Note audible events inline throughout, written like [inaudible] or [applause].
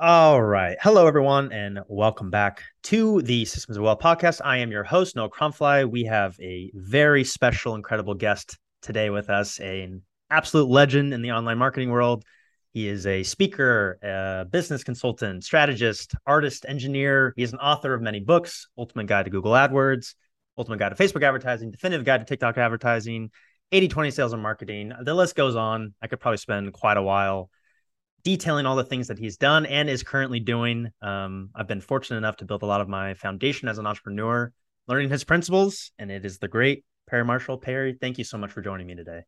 All right. Hello, everyone, and welcome back to the Systems of Wealth podcast. I am your host, Noah Crumfly. We have a very special, incredible guest today with us, an absolute legend in the online marketing world. He is a speaker, a business consultant, strategist, artist, engineer. He is an author of many books Ultimate Guide to Google AdWords, Ultimate Guide to Facebook Advertising, Definitive Guide to TikTok Advertising, 80 20 Sales and Marketing. The list goes on. I could probably spend quite a while detailing all the things that he's done and is currently doing. Um, I've been fortunate enough to build a lot of my foundation as an entrepreneur, learning his principles, and it is the great Perry Marshall. Perry, thank you so much for joining me today.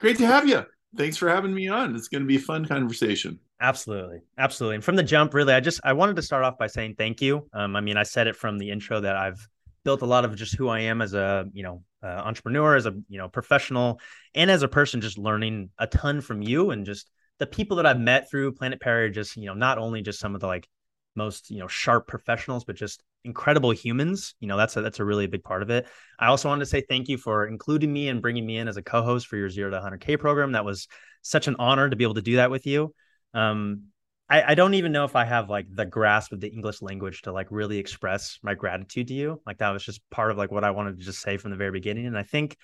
Great to have you. Thanks for having me on. It's going to be a fun conversation. Absolutely, absolutely. And from the jump, really, I just I wanted to start off by saying thank you. Um, I mean, I said it from the intro that I've built a lot of just who I am as a you know uh, entrepreneur, as a you know professional, and as a person, just learning a ton from you and just the people that I've met through Planet Perry are just, you know, not only just some of the like most, you know, sharp professionals, but just incredible humans. You know, that's a, that's a really big part of it. I also wanted to say thank you for including me and bringing me in as a co-host for your zero to 100K program. That was such an honor to be able to do that with you. Um, I, I don't even know if I have like the grasp of the English language to like really express my gratitude to you. Like that was just part of like what I wanted to just say from the very beginning. And I think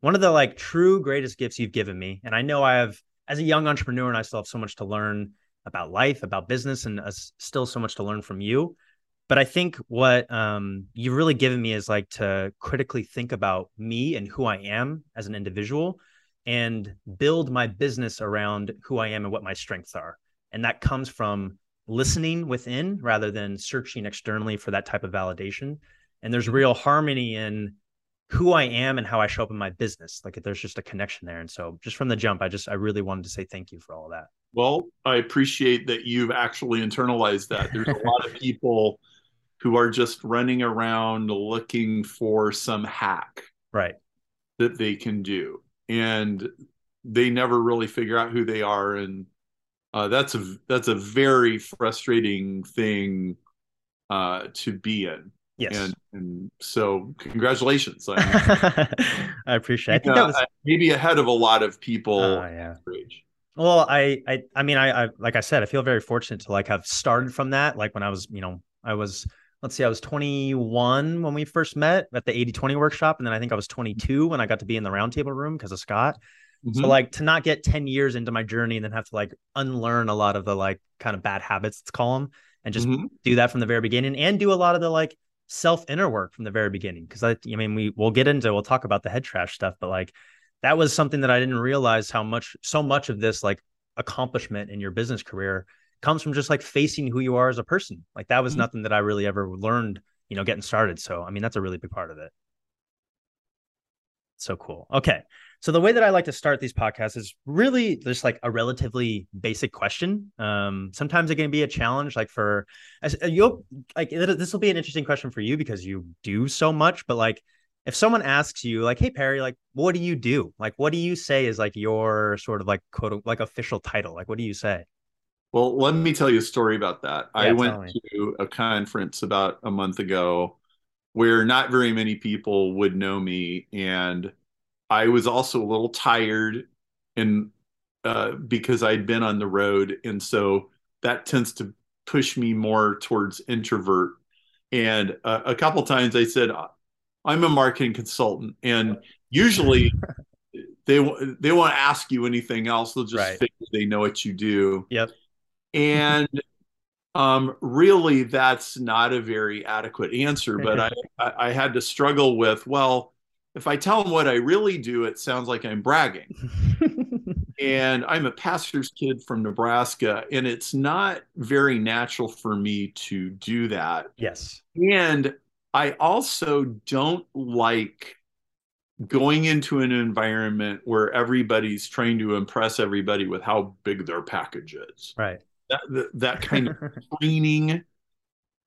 one of the like true greatest gifts you've given me, and I know I have as a young entrepreneur and I still have so much to learn about life, about business, and uh, still so much to learn from you. But I think what um, you've really given me is like to critically think about me and who I am as an individual and build my business around who I am and what my strengths are. And that comes from listening within rather than searching externally for that type of validation. And there's mm-hmm. real harmony in who I am and how I show up in my business. Like there's just a connection there. And so just from the jump, I just I really wanted to say thank you for all of that. Well, I appreciate that you've actually internalized that. There's a [laughs] lot of people who are just running around looking for some hack right that they can do. And they never really figure out who they are and uh, that's a that's a very frustrating thing uh, to be in Yes. And, and so congratulations. I, [laughs] I appreciate it. I think that was maybe ahead of a lot of people. Uh, yeah. Well, I, I, I mean, I, I, like I said, I feel very fortunate to like have started from that. Like when I was, you know, I was, let's see, I was 21 when we first met at the 80 20 workshop. And then I think I was 22 when I got to be in the roundtable room because of Scott. Mm-hmm. So like to not get 10 years into my journey and then have to like unlearn a lot of the like kind of bad habits, let's call them, and just mm-hmm. do that from the very beginning and do a lot of the like self inner work from the very beginning because I, I mean we we'll get into we'll talk about the head trash stuff but like that was something that I didn't realize how much so much of this like accomplishment in your business career comes from just like facing who you are as a person. Like that was mm-hmm. nothing that I really ever learned you know getting started so I mean that's a really big part of it. So cool. Okay so the way that I like to start these podcasts is really just like a relatively basic question. Um, sometimes it can be a challenge, like for uh, you'll like this will be an interesting question for you because you do so much. But like, if someone asks you, like, "Hey Perry, like, what do you do? Like, what do you say is like your sort of like quote like official title? Like, what do you say?" Well, let me tell you a story about that. Yeah, I went to a conference about a month ago where not very many people would know me and I was also a little tired and uh, because I'd been on the road, and so that tends to push me more towards introvert. And uh, a couple times I said, "I'm a marketing consultant," and usually [laughs] they they won't ask you anything else. They'll just right. figure they know what you do. Yep. And um, really, that's not a very adequate answer. But [laughs] I I had to struggle with well if I tell them what I really do, it sounds like I'm bragging. [laughs] and I'm a pastor's kid from Nebraska, and it's not very natural for me to do that. Yes. And I also don't like going into an environment where everybody's trying to impress everybody with how big their package is. Right. That that, that kind of [laughs] training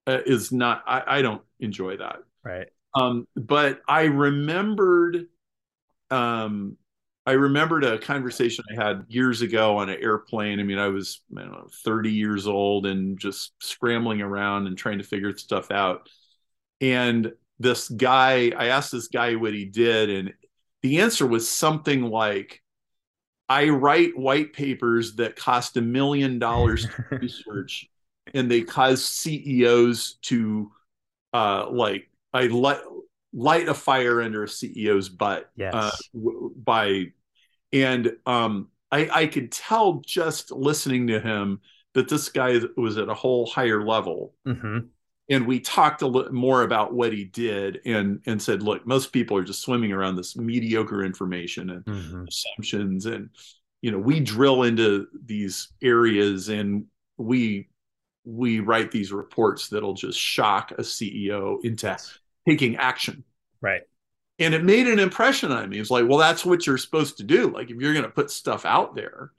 uh, is not. I, I don't enjoy that. Right. Um, but I remembered, um, I remembered a conversation I had years ago on an airplane. I mean, I was I know, 30 years old and just scrambling around and trying to figure stuff out. And this guy, I asked this guy what he did, and the answer was something like, I write white papers that cost a million dollars to [laughs] research and they cause CEOs to uh, like I light light a fire under a CEO's butt yes. uh, by and um, I, I could tell just listening to him that this guy was at a whole higher level. Mm-hmm. And we talked a little more about what he did and and said, look, most people are just swimming around this mediocre information and mm-hmm. assumptions. And, you know, we drill into these areas and we we write these reports that'll just shock a CEO into taking action. Right and it made an impression on me. It's like, well, that's what you're supposed to do. Like, if you're going to put stuff out there,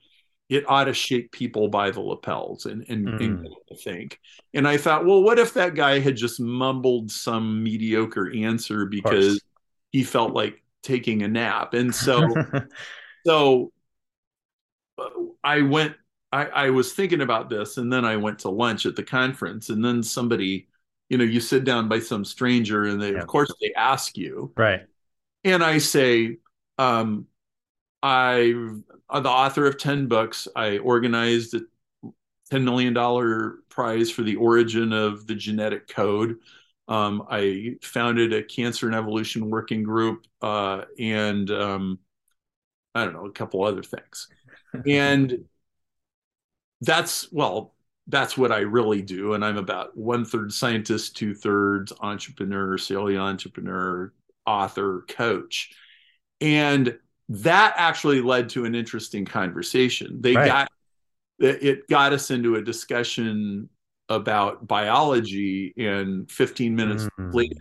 it ought to shake people by the lapels and and, mm. and think. And I thought, well, what if that guy had just mumbled some mediocre answer because he felt like taking a nap? And so, [laughs] so uh, I went. I, I was thinking about this, and then I went to lunch at the conference, and then somebody you know you sit down by some stranger and they yeah. of course they ask you. Right. And i say um i i'm the author of 10 books i organized a 10 million dollar prize for the origin of the genetic code. Um, i founded a cancer and evolution working group uh, and um, i don't know a couple other things. [laughs] And that's well that's what I really do. And I'm about one third scientist, two thirds entrepreneur, serial entrepreneur, author, coach. And that actually led to an interesting conversation. They right. got it got us into a discussion about biology and 15 minutes mm. later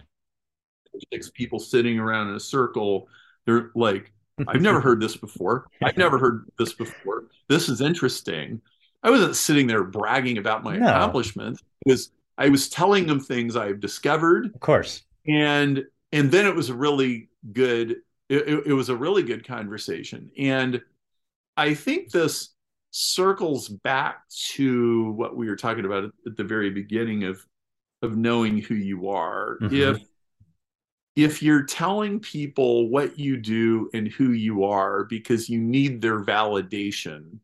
six people sitting around in a circle they're like i've never [laughs] heard this before i've never heard this before this is interesting I wasn't sitting there bragging about my no. accomplishments. It was I was telling them things I've discovered. Of course. And and then it was a really good it, it was a really good conversation. And I think this circles back to what we were talking about at the very beginning of of knowing who you are. Mm-hmm. If if you're telling people what you do and who you are because you need their validation,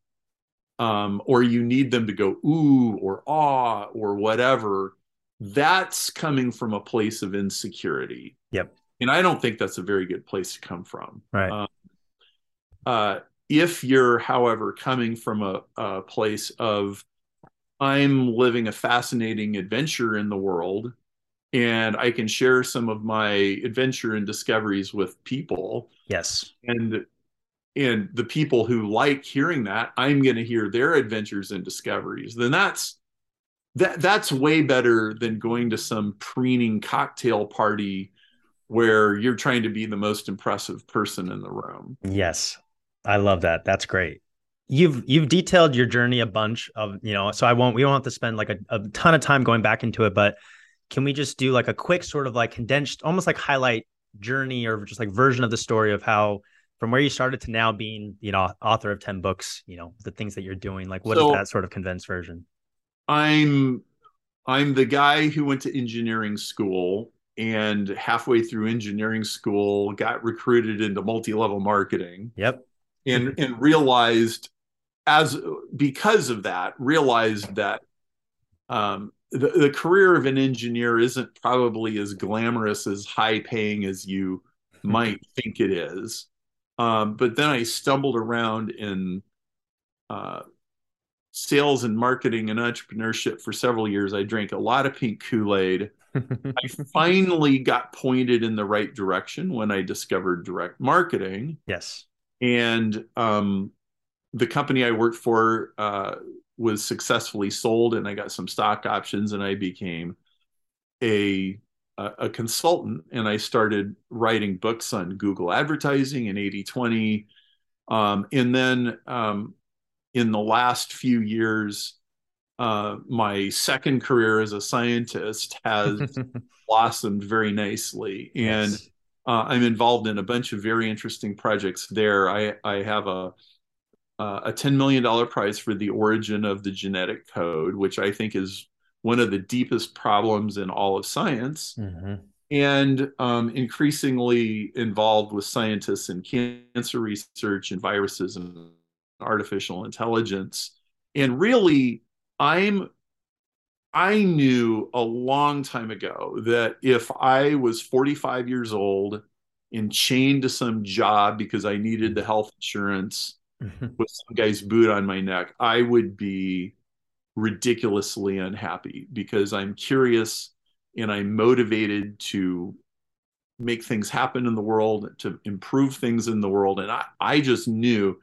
um, or you need them to go ooh or ah or whatever, that's coming from a place of insecurity. Yep. And I don't think that's a very good place to come from. Right. Um, uh, if you're, however, coming from a, a place of I'm living a fascinating adventure in the world and I can share some of my adventure and discoveries with people. Yes. And and the people who like hearing that i'm going to hear their adventures and discoveries then that's that that's way better than going to some preening cocktail party where you're trying to be the most impressive person in the room. Yes. I love that. That's great. You've you've detailed your journey a bunch of you know so i won't we won't have to spend like a, a ton of time going back into it but can we just do like a quick sort of like condensed almost like highlight journey or just like version of the story of how from where you started to now being, you know, author of 10 books, you know, the things that you're doing, like what so, is that sort of condensed version? I'm I'm the guy who went to engineering school and halfway through engineering school got recruited into multi-level marketing. Yep. And and realized as because of that, realized that um, the, the career of an engineer isn't probably as glamorous as high paying as you [laughs] might think it is. Um, but then I stumbled around in uh, sales and marketing and entrepreneurship for several years. I drank a lot of pink Kool Aid. [laughs] I finally got pointed in the right direction when I discovered direct marketing. Yes. And um, the company I worked for uh, was successfully sold, and I got some stock options, and I became a a, a consultant and I started writing books on Google advertising and 80 20. Um, and then um, in the last few years, uh, my second career as a scientist has [laughs] blossomed very nicely. And yes. uh, I'm involved in a bunch of very interesting projects there. I, I have a uh, a $10 million prize for the origin of the genetic code, which I think is one of the deepest problems in all of science. Mm-hmm. And um, increasingly involved with scientists in cancer research and viruses and artificial intelligence. And really, I'm I knew a long time ago that if I was 45 years old and chained to some job because I needed the health insurance mm-hmm. with some guy's boot on my neck, I would be ridiculously unhappy because I'm curious and I'm motivated to make things happen in the world, to improve things in the world. And I, I just knew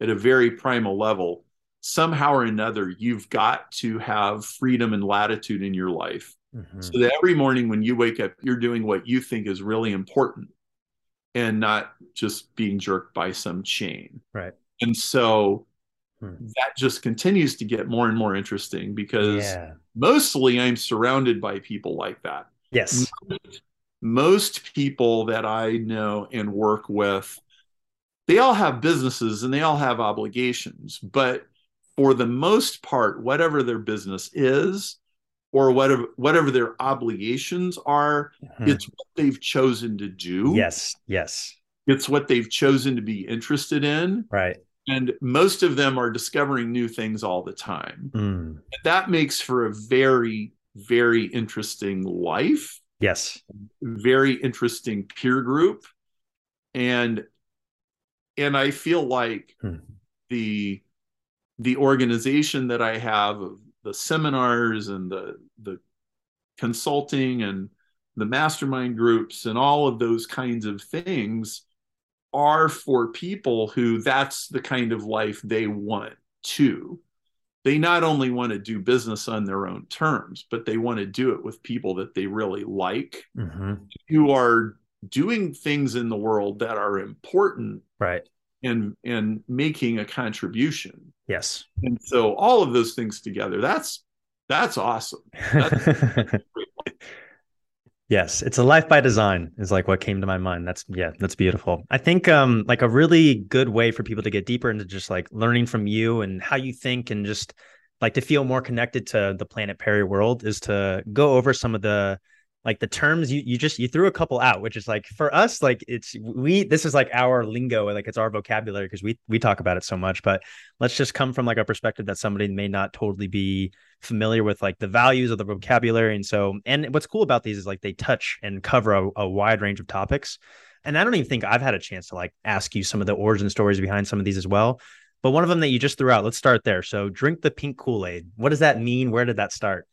at a very primal level, somehow or another, you've got to have freedom and latitude in your life. Mm-hmm. So that every morning when you wake up, you're doing what you think is really important and not just being jerked by some chain. Right. And so hmm. that just continues to get more and more interesting because yeah. mostly I'm surrounded by people like that. Yes. Most, most people that I know and work with, they all have businesses and they all have obligations, but for the most part, whatever their business is, or whatever whatever their obligations are, mm-hmm. it's what they've chosen to do. Yes, yes. It's what they've chosen to be interested in. Right. And most of them are discovering new things all the time. Mm. that makes for a very, very interesting life. Yes. Very interesting peer group. And and I feel like hmm. the the organization that I have of the seminars and the the consulting and the mastermind groups and all of those kinds of things are for people who that's the kind of life they want too. They not only want to do business on their own terms, but they want to do it with people that they really like, mm-hmm. who are doing things in the world that are important, right, and and making a contribution. Yes. And so all of those things together, that's that's awesome. [laughs] That's yes, it's a life by design is like what came to my mind. That's yeah, that's beautiful. I think um like a really good way for people to get deeper into just like learning from you and how you think and just like to feel more connected to the planet Perry world is to go over some of the like the terms you you just you threw a couple out which is like for us like it's we this is like our lingo like it's our vocabulary because we we talk about it so much but let's just come from like a perspective that somebody may not totally be familiar with like the values of the vocabulary and so and what's cool about these is like they touch and cover a, a wide range of topics and i don't even think i've had a chance to like ask you some of the origin stories behind some of these as well but one of them that you just threw out let's start there so drink the pink kool-aid what does that mean? Where did that start?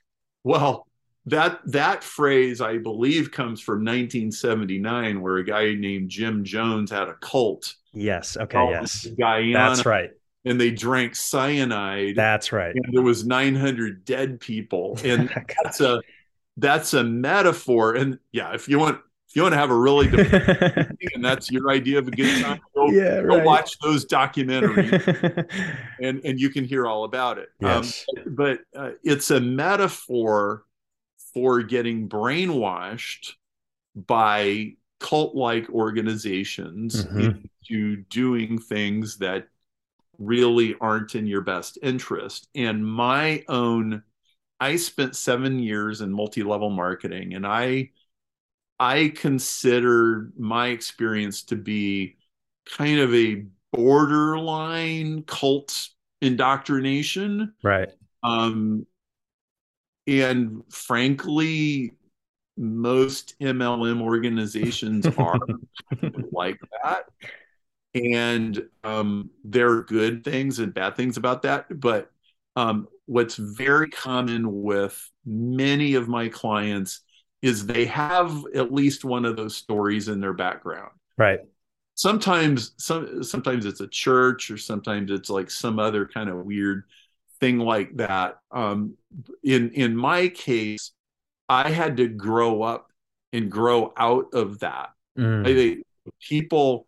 Well that that phrase i believe comes from 1979 where a guy named jim jones had a cult. Yes. Okay. Yes. Guyana, that's right. And they drank cyanide. That's right. And there was 900 dead people. [laughs] And that's a that's a metaphor. And yeah if you want if you want to have a really [laughs] and that's your idea of a good time go, yeah, right. go watch those documentaries. [laughs] And and you can hear all about it. Yes. Um, but uh, it's a metaphor for getting brainwashed by cult like organizations mm-hmm. into doing things that really aren't in your best interest. And my own, I spent seven years in multi level marketing and I, I consider my experience to be kind of a borderline cult indoctrination. Right. Um, and frankly, most MLM organizations [laughs] are like that. And um, there are good things and bad things about that. But um, what's very common with many of my clients is they have at least one of those stories in their background. Right. Sometimes, some sometimes it's a church, or sometimes it's like some other kind of weird thing like that. Um, in in my case, I had to grow up and grow out of that. Mm. I think people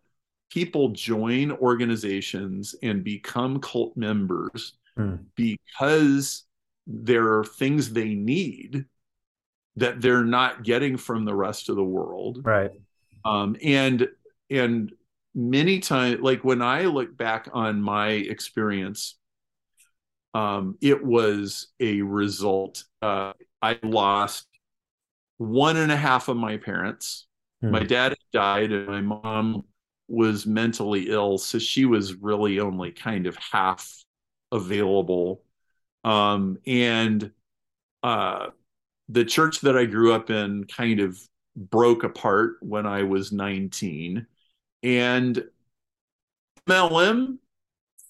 people join organizations and become cult members mm. because there are things they need that they're not getting from the rest of the world. Right. Um, and and many times like when I look back on my experience um, it was a result. Uh, I lost one and a half of my parents. Hmm. My dad died, and my mom was mentally ill, so she was really only kind of half available. Um, and uh, the church that I grew up in kind of broke apart when I was 19. And MLM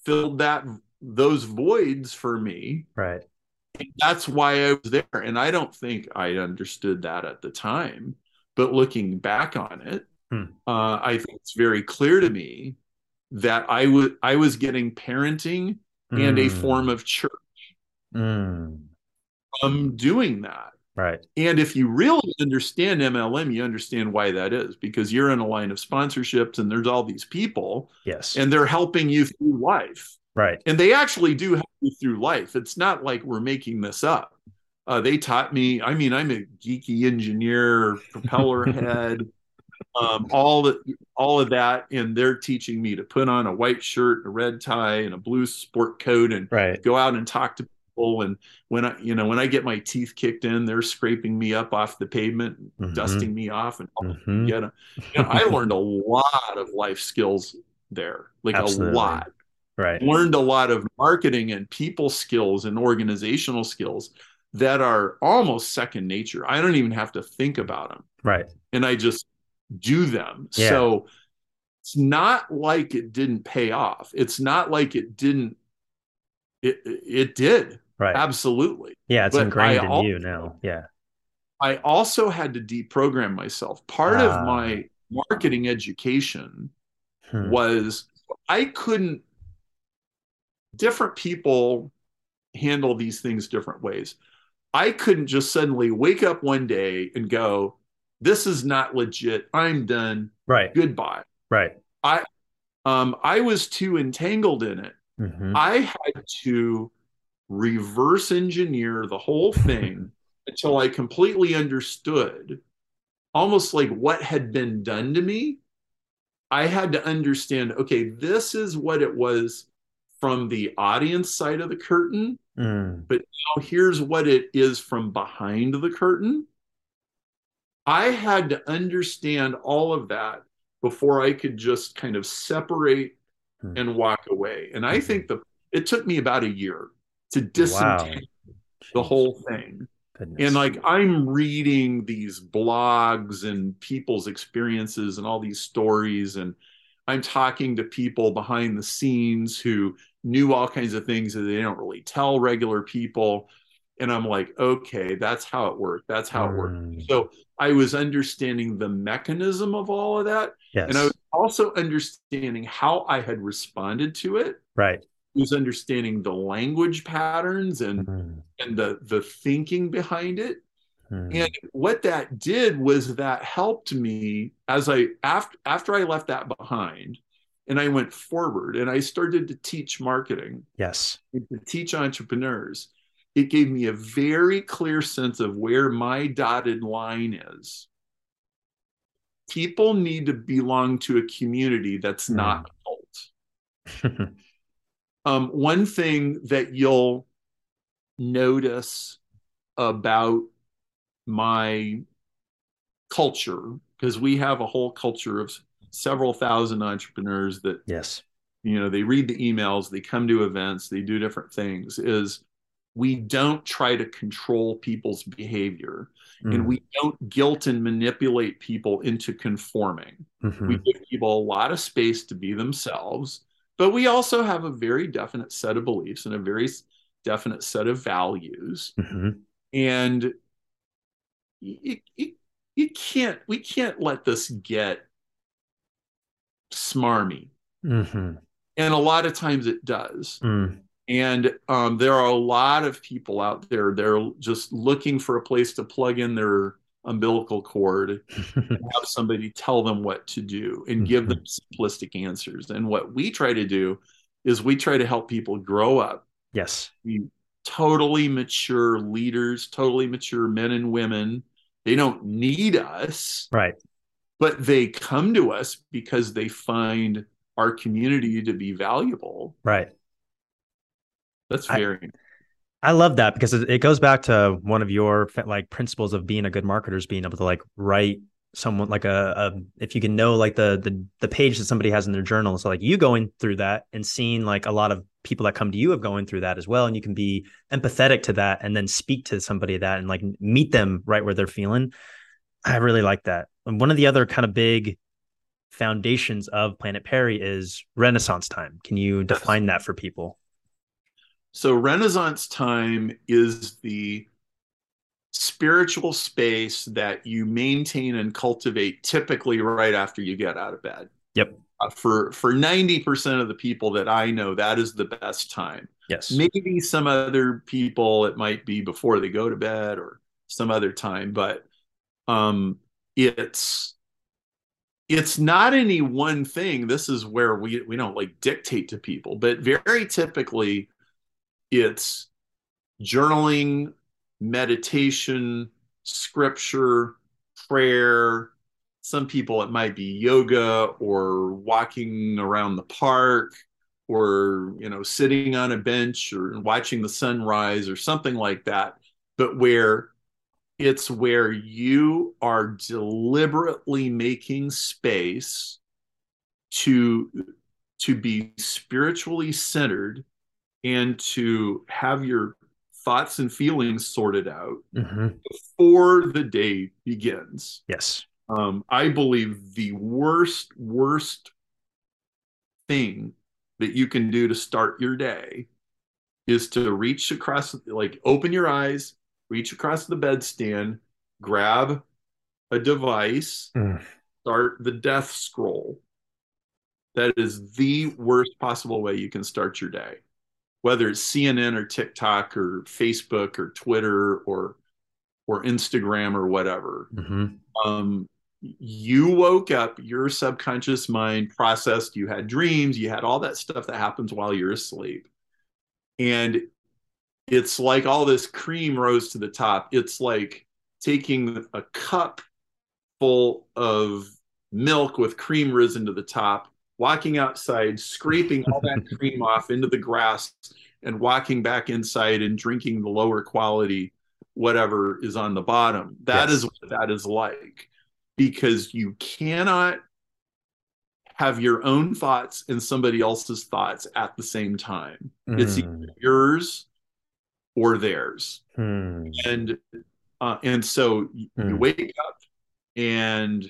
filled that those voids for me. Right. That's why I was there. And I don't think I understood that at the time. But looking back on it, hmm. uh, I think it's very clear to me that I was I was getting parenting mm. and a hmm. form of church mm. from doing that. Right. And if you really understand MLM, you understand why that is because you're in a line of sponsorships and there's all these people. Yes. And they're helping you through life. Right. And they actually do help you through life. It's not like we're making this up. Uh, they taught me, I mean, I'm a geeky engineer, propeller [laughs] head, um, all the, all of that. And they're teaching me to put on a white shirt, a red tie, and a blue sport coat and right. go out and talk to people. and when I, you know, when I get my teeth kicked in, they're scraping me up off the pavement, mm-hmm. dusting me off, and mm-hmm. get you know, I [laughs] learned a lot of life skills there, like Absolutely. a lot. Right. Learned a lot of marketing and people skills and organizational skills that are almost second nature. I don't even have to think about them. Right. And I just do them. Yeah. So it's not like it didn't pay off. It's not like it didn't it it did Right. Absolutely. Yeah, it's but ingrained I in also, you now. Yeah. I also had to deprogram myself. Part of ah. my marketing education hmm. was I couldn't different people handle these things different ways. I couldn't just suddenly wake up one day and go, this is not legit. I'm done. Right. Goodbye. Right. I um I was too entangled in it. Mm-hmm. I had to reverse engineer the whole thing [laughs] until I completely understood almost like what had been done to me. I had to understand okay, this is what it was from the audience side of the curtain, mm. but now here's what it is from behind the curtain. I had to understand all of that before I could just kind of separate mm. and walk away. And I mm-hmm. think the it took me about a year to disentangle wow. the whole thing. Goodness. And like I'm reading these blogs and people's experiences and all these stories, and I'm talking to people behind the scenes who knew all kinds of things that they don't really tell regular people. And I'm like, okay, that's how it worked. That's how it worked. Mm. So I was understanding the mechanism of all of that. Yes. And I was also understanding how I had responded to it. Right was understanding the language patterns and mm. and the the thinking behind it mm. and what that did was that helped me as i after after i left that behind and i went forward and i started to teach marketing yes. to teach entrepreneurs. It gave me a very clear sense of where my dotted line is. People need to belong to a community that's mm. not a cult. [laughs] Um, one thing that you'll notice about my culture, because we have a whole culture of several thousand entrepreneurs that, yes, you know, they read the emails, they come to events, they do different things, is we don't try to control people's behavior mm. and we don't guilt and manipulate people into conforming. Mm-hmm. We give people a lot of space to be themselves but we also have a very definite set of beliefs and a very definite set of values. Mm-hmm. And you, you, you can't, we can't let this get smarmy. Mm-hmm. And a lot of times it does. Mm. And um, there are a lot of people out there, they're just looking for a place to plug in their umbilical cord [laughs] have somebody tell them what to do and give them mm-hmm. simplistic answers and what we try to do is we try to help people grow up yes be totally mature leaders totally mature men and women they don't need us right but they come to us because they find our community to be valuable. Right. That's very I, I love that because it goes back to one of your like principles of being a good marketer is being able to like write someone like a, a, if you can know like the the the page that somebody has in their journal. So like you going through that and seeing like a lot of people that come to you have going through that as well. And you can be empathetic to that and then speak to somebody that and like meet them right where they're feeling. I really like that and one of the other kind of big foundations of planet perry is renaissance time. Can you define that for people? So renaissance time is the spiritual space that you maintain and cultivate typically right after you get out of bed. Yep. Uh, for for 90% of the people that I know, that is the best time. Yes. Maybe some other people it might be before they go to bed or some other time, but um it's it's not any one thing. This is where we we don't like dictate to people, but very typically it's journaling, meditation, scripture, prayer, some people it might be yoga or walking around the park or you know sitting on a bench or watching the sunrise or something like that but where it's where you are deliberately making space to to be spiritually centered and to have your thoughts and feelings sorted out mm-hmm. before the day begins yes um, I believe the worst, worst thing that you can do to start your day is to reach across, like open your eyes, reach across the bedstand, grab a device, mm. start the death scroll. That is the worst possible way you can start your day. Whether it's CNN or TikTok or Facebook or Twitter or or Instagram or whatever. Mm-hmm. Um, you woke up, your subconscious mind processed, you had dreams, you had all that stuff that happens while you're asleep. And it's like all this cream rose to the top. It's like taking a cup full of milk with cream risen to the top, walking outside, scraping all that [laughs] cream off into the grass, and walking back inside and drinking the lower quality whatever is on the bottom. That yes. is what that is like because you cannot have your own thoughts and somebody else's thoughts at the same time. Mm. It's yours or theirs. Mm. And uh, and so you hmm. wake up and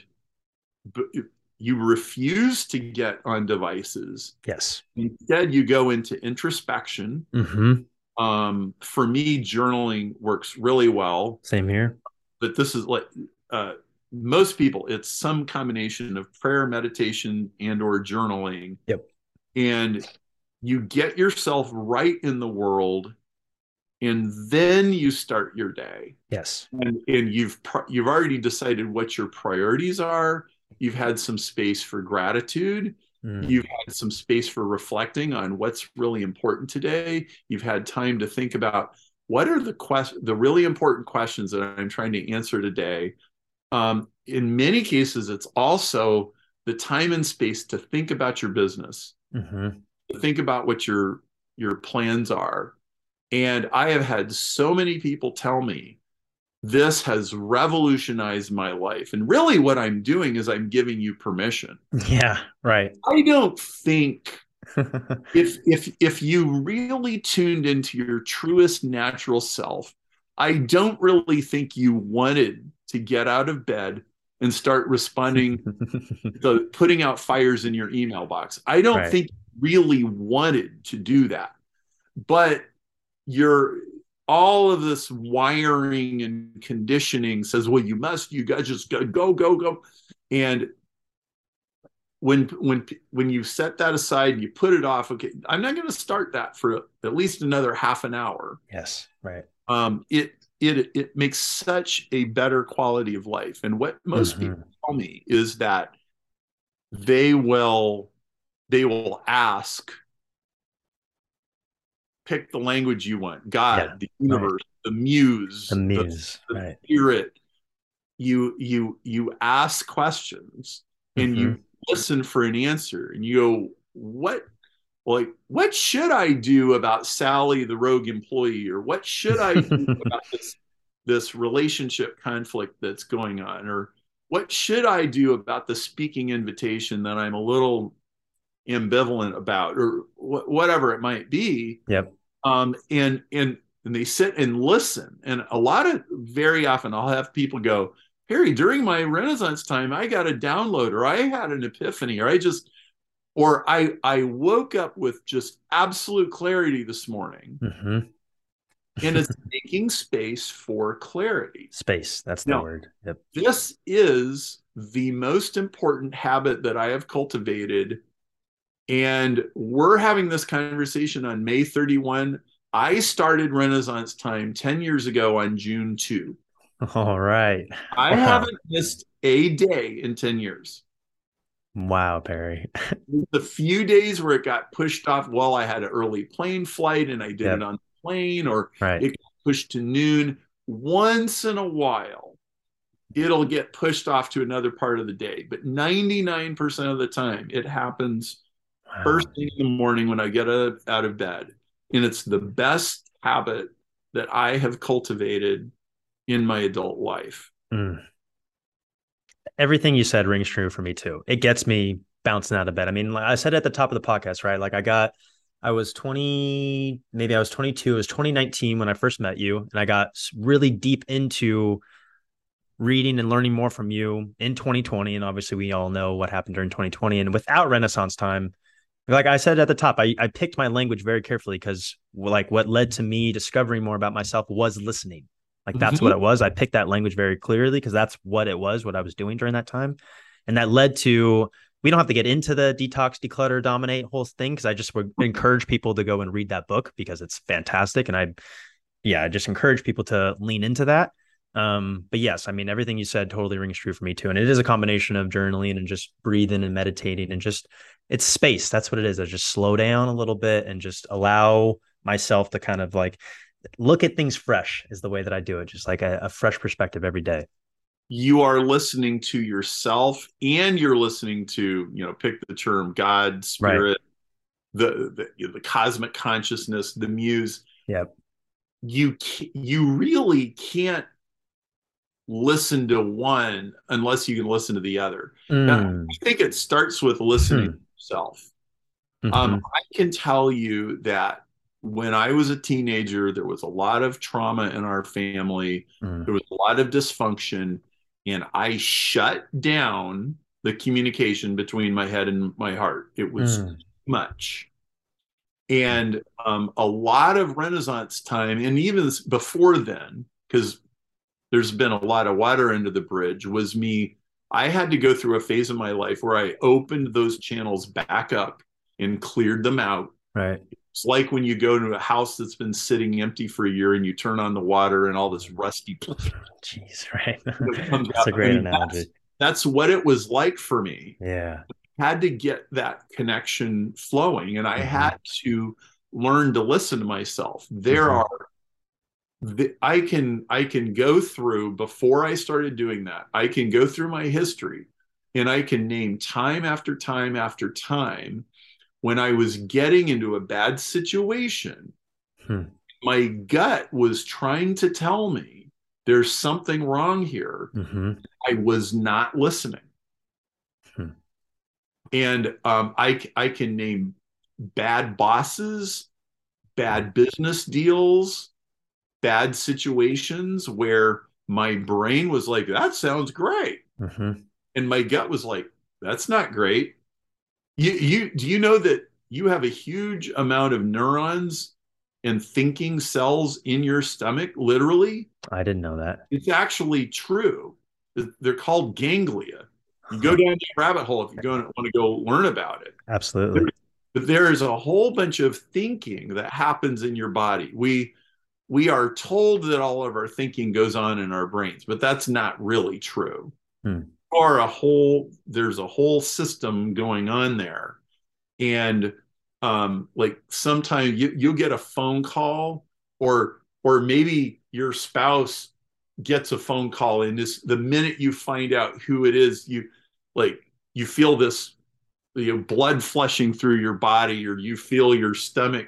you refuse to get on devices. Yes. Instead, you go into introspection. Mm-hmm. Um, for me, journaling works really well. Same here. But this is like uh, most people it's some combination of prayer meditation and or journaling yep and you get yourself right in the world and then you start your day. Yes. And, and you've you've already decided what your priorities are. You've had some space for gratitude. Mm. you've had some space for reflecting on what's really important today. You've had time to think about what are the quest the really important questions that i'm trying to answer today. Um, in many cases, it's also the time and space to think about your business, mm-hmm. to think about what your your plans are. And I have had so many people tell me this has revolutionized my life. And really, what I'm doing is I'm giving you permission. Yeah, right. I don't think [laughs] if if if you really tuned into your truest natural self, I don't really think you wanted to get out of bed and start responding [laughs] the putting out fires in your email box. I don't right. think really wanted to do that. But you're all of this wiring and conditioning says, well, you must, you guys just go, go, go, go. And when when when you set that aside, you put it off. Okay, I'm not going to start that for at least another half an hour. Yes, right. Um, it it it makes such a better quality of life. And what most mm-hmm. people tell me is that they will they will ask pick the language you want god yeah, the universe right. the muse the muse the, the right. spirit you you you ask questions and mm-hmm. you listen for an answer and you go what like what should i do about sally the rogue employee or what should i do [laughs] about this this relationship conflict that's going on or what should i do about the speaking invitation that i'm a little ambivalent about or wh- whatever it might be. Yep. Um and and and they sit and listen. And a lot of very often i'll have people go Perry during my renaissance time i got a download or i had an epiphany or i just or i i woke up with just absolute clarity this morning. Mm-hmm. and it's [laughs] making space for clarity. Space that's the now, word. Yep. this is the most important habit that i have cultivated and we're having this conversation on May 31. I started Renaissance Time 10 years ago on June 2. All right. I wow. haven't missed a day in 10 years. Wow, Perry. [laughs] the few days where it got pushed off, well, I had an early plane flight and I did yep. it on the plane, or right. it got pushed to noon. Once in a while, it'll get pushed off to another part of the day. But 99% of the time, it happens. First thing in the morning when I get out of bed. And it's the best habit that I have cultivated in my adult life. Mm. Everything you said rings true for me too. It gets me bouncing out of bed. I mean, I said at the top of the podcast, right? Like I got, I was 20, maybe I was 22. It was 2019 when I first met you. And I got really deep into reading and learning more from you in 2020. And obviously, we all know what happened during 2020. And without Renaissance time, like I said at the top, I, I picked my language very carefully because like what led to me discovering more about myself was listening. Like that's mm-hmm. what it was. I picked that language very clearly because that's what it was, what I was doing during that time. And that led to we don't have to get into the detox, declutter, dominate whole thing because I just would encourage people to go and read that book because it's fantastic. And I yeah, I just encourage people to lean into that. Um, but yes, I mean everything you said totally rings true for me too. And it is a combination of journaling and just breathing and meditating and just it's space. That's what it is. I just slow down a little bit and just allow myself to kind of like look at things fresh is the way that I do it. Just like a, a fresh perspective every day. You are listening to yourself and you're listening to, you know, pick the term God, spirit, right. the, the, the cosmic consciousness, the muse. Yep. You you really can't listen to one unless you can listen to the other. Mm. Now, I think it starts with listening mm yourself. Um, mm-hmm. Um, I can tell you that when I was a teenager, there was a lot of trauma in our family. Mm. There was a lot of dysfunction, and I shut down the communication between my head and my heart. It was mm. much. And um, a lot of Renaissance time, and even before then, because there's been a lot of water under the bridge, was me I had to go through a phase of my life where I opened those channels back up and cleared them out. Right. It's like when you go to a house that's been sitting empty for a year and you turn on the water and all this rusty. [laughs] Jeez, right. [laughs] [laughs] that's a great I mean, analogy. That's, that's, what it was like for me. Yeah. I had to get that connection flowing and I mm-hmm. had to learn to listen to myself. There mm-hmm. are the, I can I can go through before I started doing that. I can go through my history and I can name time after time after time when I was getting into a bad situation. Hmm. My gut was trying to tell me there's something wrong here. Mm-hmm. I was not listening. Hmm. And um, I, I can name bad bosses, bad business deals, bad situations where my brain was like, that sounds great. Mm-hmm. And my gut was like, that's not great. You, you, do you know that you have a huge amount of neurons and thinking cells in your stomach, literally? I didn't know that. It's actually true. They're called ganglia. You go down the rabbit hole if you want to go learn about it. Absolutely. but there is a whole bunch of thinking that happens in your body. We we are told that all of our thinking goes on in our brains, but that's not really true. Hmm. Or a whole, there's a whole system going on there. And um, like sometimes you, you'll get a phone call or or maybe your spouse gets a phone call and this the minute you find out who it is, you like you feel this you know, blood flushing through your body or you feel your stomach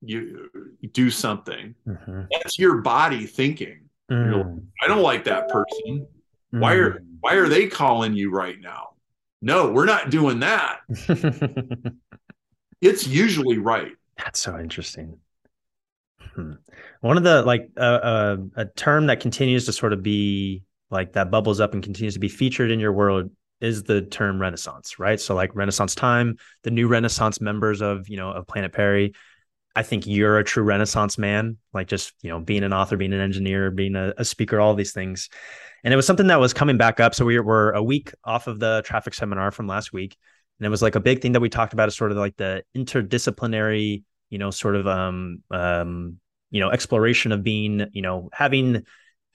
you do something mm-hmm. that's your body thinking mm. like, i don't like that person mm. why are mm. why are they calling you right now no, we're not doing that. [laughs] it's usually right. That's so interesting. Hmm. One of the like uh, uh, a term that continues to sort of be like that bubbles up and continues to be featured in your world is the term renaissance right so like renaissance time the new renaissance members of you know of planet perry i think you're a true renaissance man like just you know being an author being an engineer being a, a speaker all these things. And it was something that was coming back up. So we were a week off of the traffic seminar from last week. And it was like a big thing that we talked about is sort of like the interdisciplinary you know sort of um um you know exploration of being you know having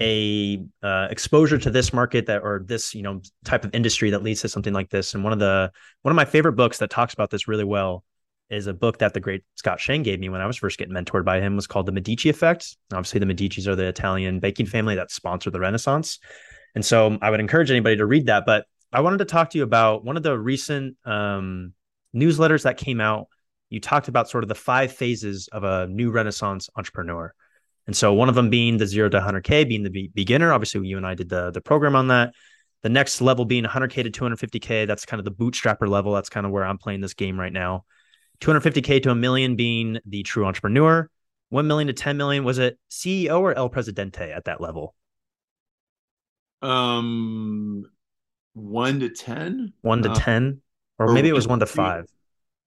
a uh, exposure to this market that or this you know type of industry that leads to something like this. And one of the one of my favorite books that talks about this really well is a book that the great Scott Shane gave me when I was first getting mentored by him was called The Medici Effect. Obviously, the Medicis are the Italian baking family that sponsored the Renaissance. And so I would encourage anybody to read that. But I wanted to talk to you about one of the recent um, newsletters that came out. You talked about sort of the five phases of a new Renaissance entrepreneur. And so one of them being the zero to 100K, being the be- beginner. Obviously, you and I did the, the program on that. The next level being 100K to 250K. That's kind of the bootstrapper level. That's kind of where I'm playing this game right now. 250K to a million being the true entrepreneur. 1 million to 10 million. Was it CEO or El Presidente at that level? Um, one to 10? One to uh, 10? Or, or maybe it was one to five.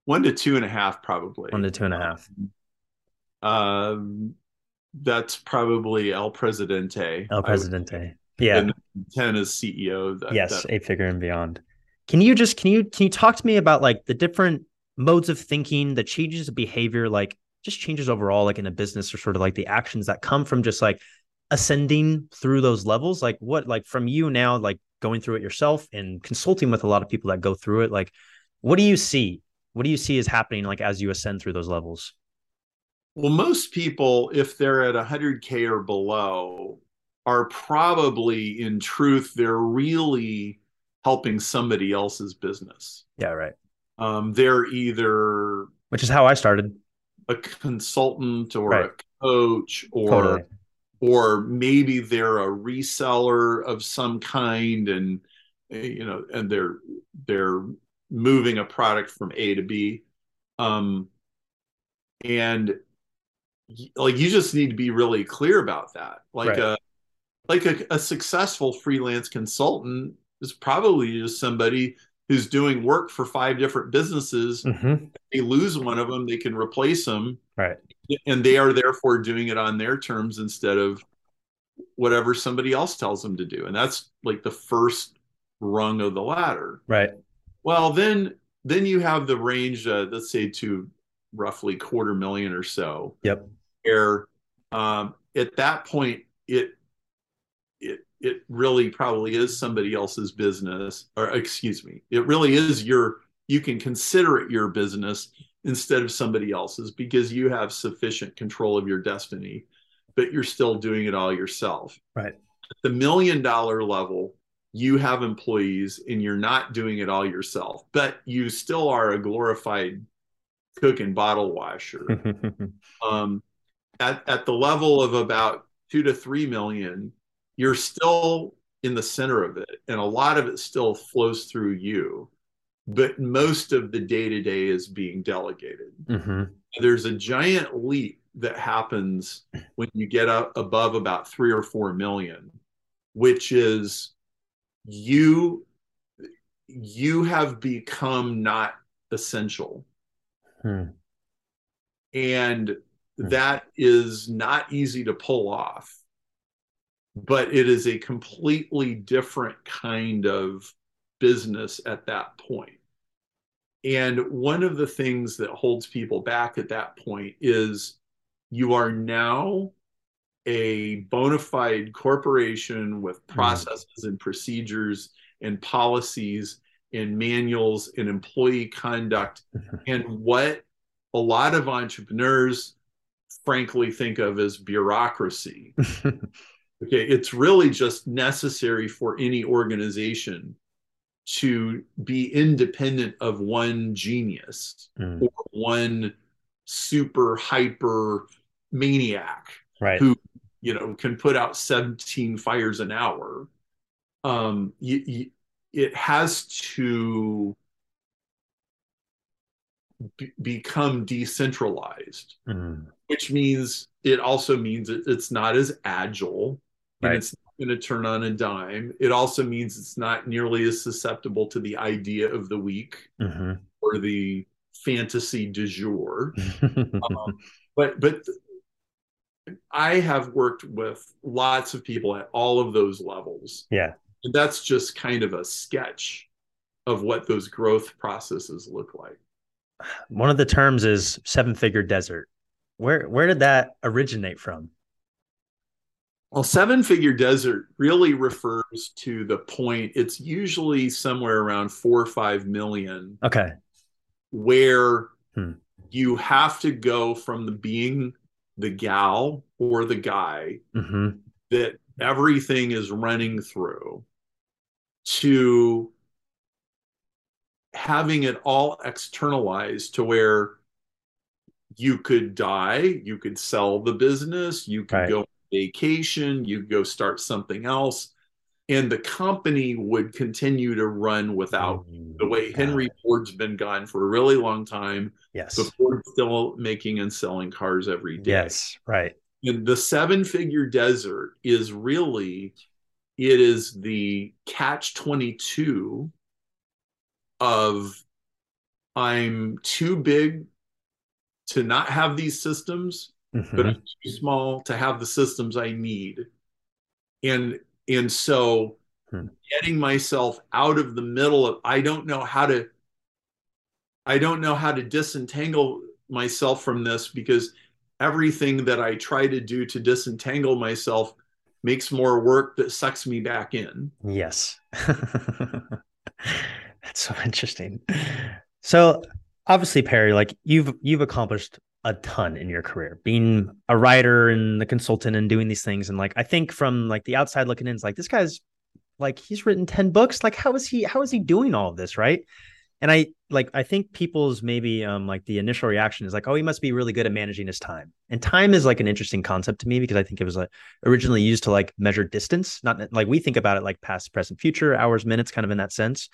One to two and a half, probably. One to two and a half. Um, that's probably El Presidente. El Presidente. Yeah. And 10 is CEO. That, yes, that... eight figure and beyond. Can you just can you can you talk to me about like the different modes of thinking, the changes of behavior, like just changes overall, like in a business or sort of like the actions that come from just like ascending through those levels? Like what like from you now, like going through it yourself and consulting with a lot of people that go through it, like what do you see? What do you see is happening like as you ascend through those levels? Well, most people, if they're at 100K or below, are probably in truth, they're really helping somebody else's business. Yeah, right. Um, they're either, which is how I started, a consultant or right. a coach or. Totally. Or maybe they're a reseller of some kind, and you know, and they're they're moving a product from A to B. Um, and like you just need to be really clear about that like right. a like a, a, successful freelance consultant is probably just somebody who's doing work for five different businesses mm-hmm. they lose one of them they can replace them right and they are therefore doing it on their terms instead of whatever somebody else tells them to do and that's like the first rung of the ladder right well then then you have the range uh, let's say to roughly quarter million or so. Yep. Where um, at that point it it it really probably is somebody else's business, or excuse me, it really is your. You can consider it your business instead of somebody else's because you have sufficient control of your destiny, but you're still doing it all yourself. Right. At the million dollar level, you have employees and you're not doing it all yourself, but you still are a glorified cook and bottle washer. [laughs] um, at, at the level of about two to three million, you're still in the center of it. And a lot of it still flows through you. But most of the day to day is being delegated. Mm-hmm. There's a giant leap that happens when you get up above about three or four million, which is you you have become not essential Hmm. And hmm. that is not easy to pull off, but it is a completely different kind of business at that point. And one of the things that holds people back at that point is you are now a bona fide corporation with hmm. processes and procedures and policies and manuals and employee conduct and what a lot of entrepreneurs frankly think of as bureaucracy. [laughs] okay, it's really just necessary for any organization to be independent of one genius mm. or one super hyper maniac right. who you know can put out 17 fires an hour um you, you, it has to b- become decentralized, mm. which means it also means it, it's not as agile right. and it's not going to turn on a dime. It also means it's not nearly as susceptible to the idea of the week mm-hmm. or the fantasy du jour. [laughs] um, but but I have worked with lots of people at all of those levels. Yeah. And that's just kind of a sketch of what those growth processes look like. One of the terms is seven figure desert. Where where did that originate from? Well, seven figure desert really refers to the point, it's usually somewhere around four or five million. Okay. Where hmm. you have to go from the being the gal or the guy mm-hmm. that everything is running through to having it all externalized to where you could die, you could sell the business, you could right. go vacation, you go start something else, and the company would continue to run without mm, the way Henry Ford's been gone for a really long time. Yes. But Ford's still making and selling cars every day. Yes, right. And the seven figure desert is really it is the catch 22 of I'm too big to not have these systems, mm-hmm. but I'm too small to have the systems I need. And and so hmm. getting myself out of the middle of I don't know how to I don't know how to disentangle myself from this because everything that I try to do to disentangle myself makes more work that sucks me back in. Yes. [laughs] That's so interesting. So obviously Perry, like you've you've accomplished a ton in your career being a writer and the consultant and doing these things. And like i think from like the outside looking in it's like this guy's like he's written 10 books. Like how is he how is he doing all of this right? And i like i think people's maybe um like the initial reaction is like oh he must be really good at managing his time. And time is like an interesting concept to me because i think it was like originally used to like measure distance. Not like we think about it like past present future hours minutes kind of in that sense.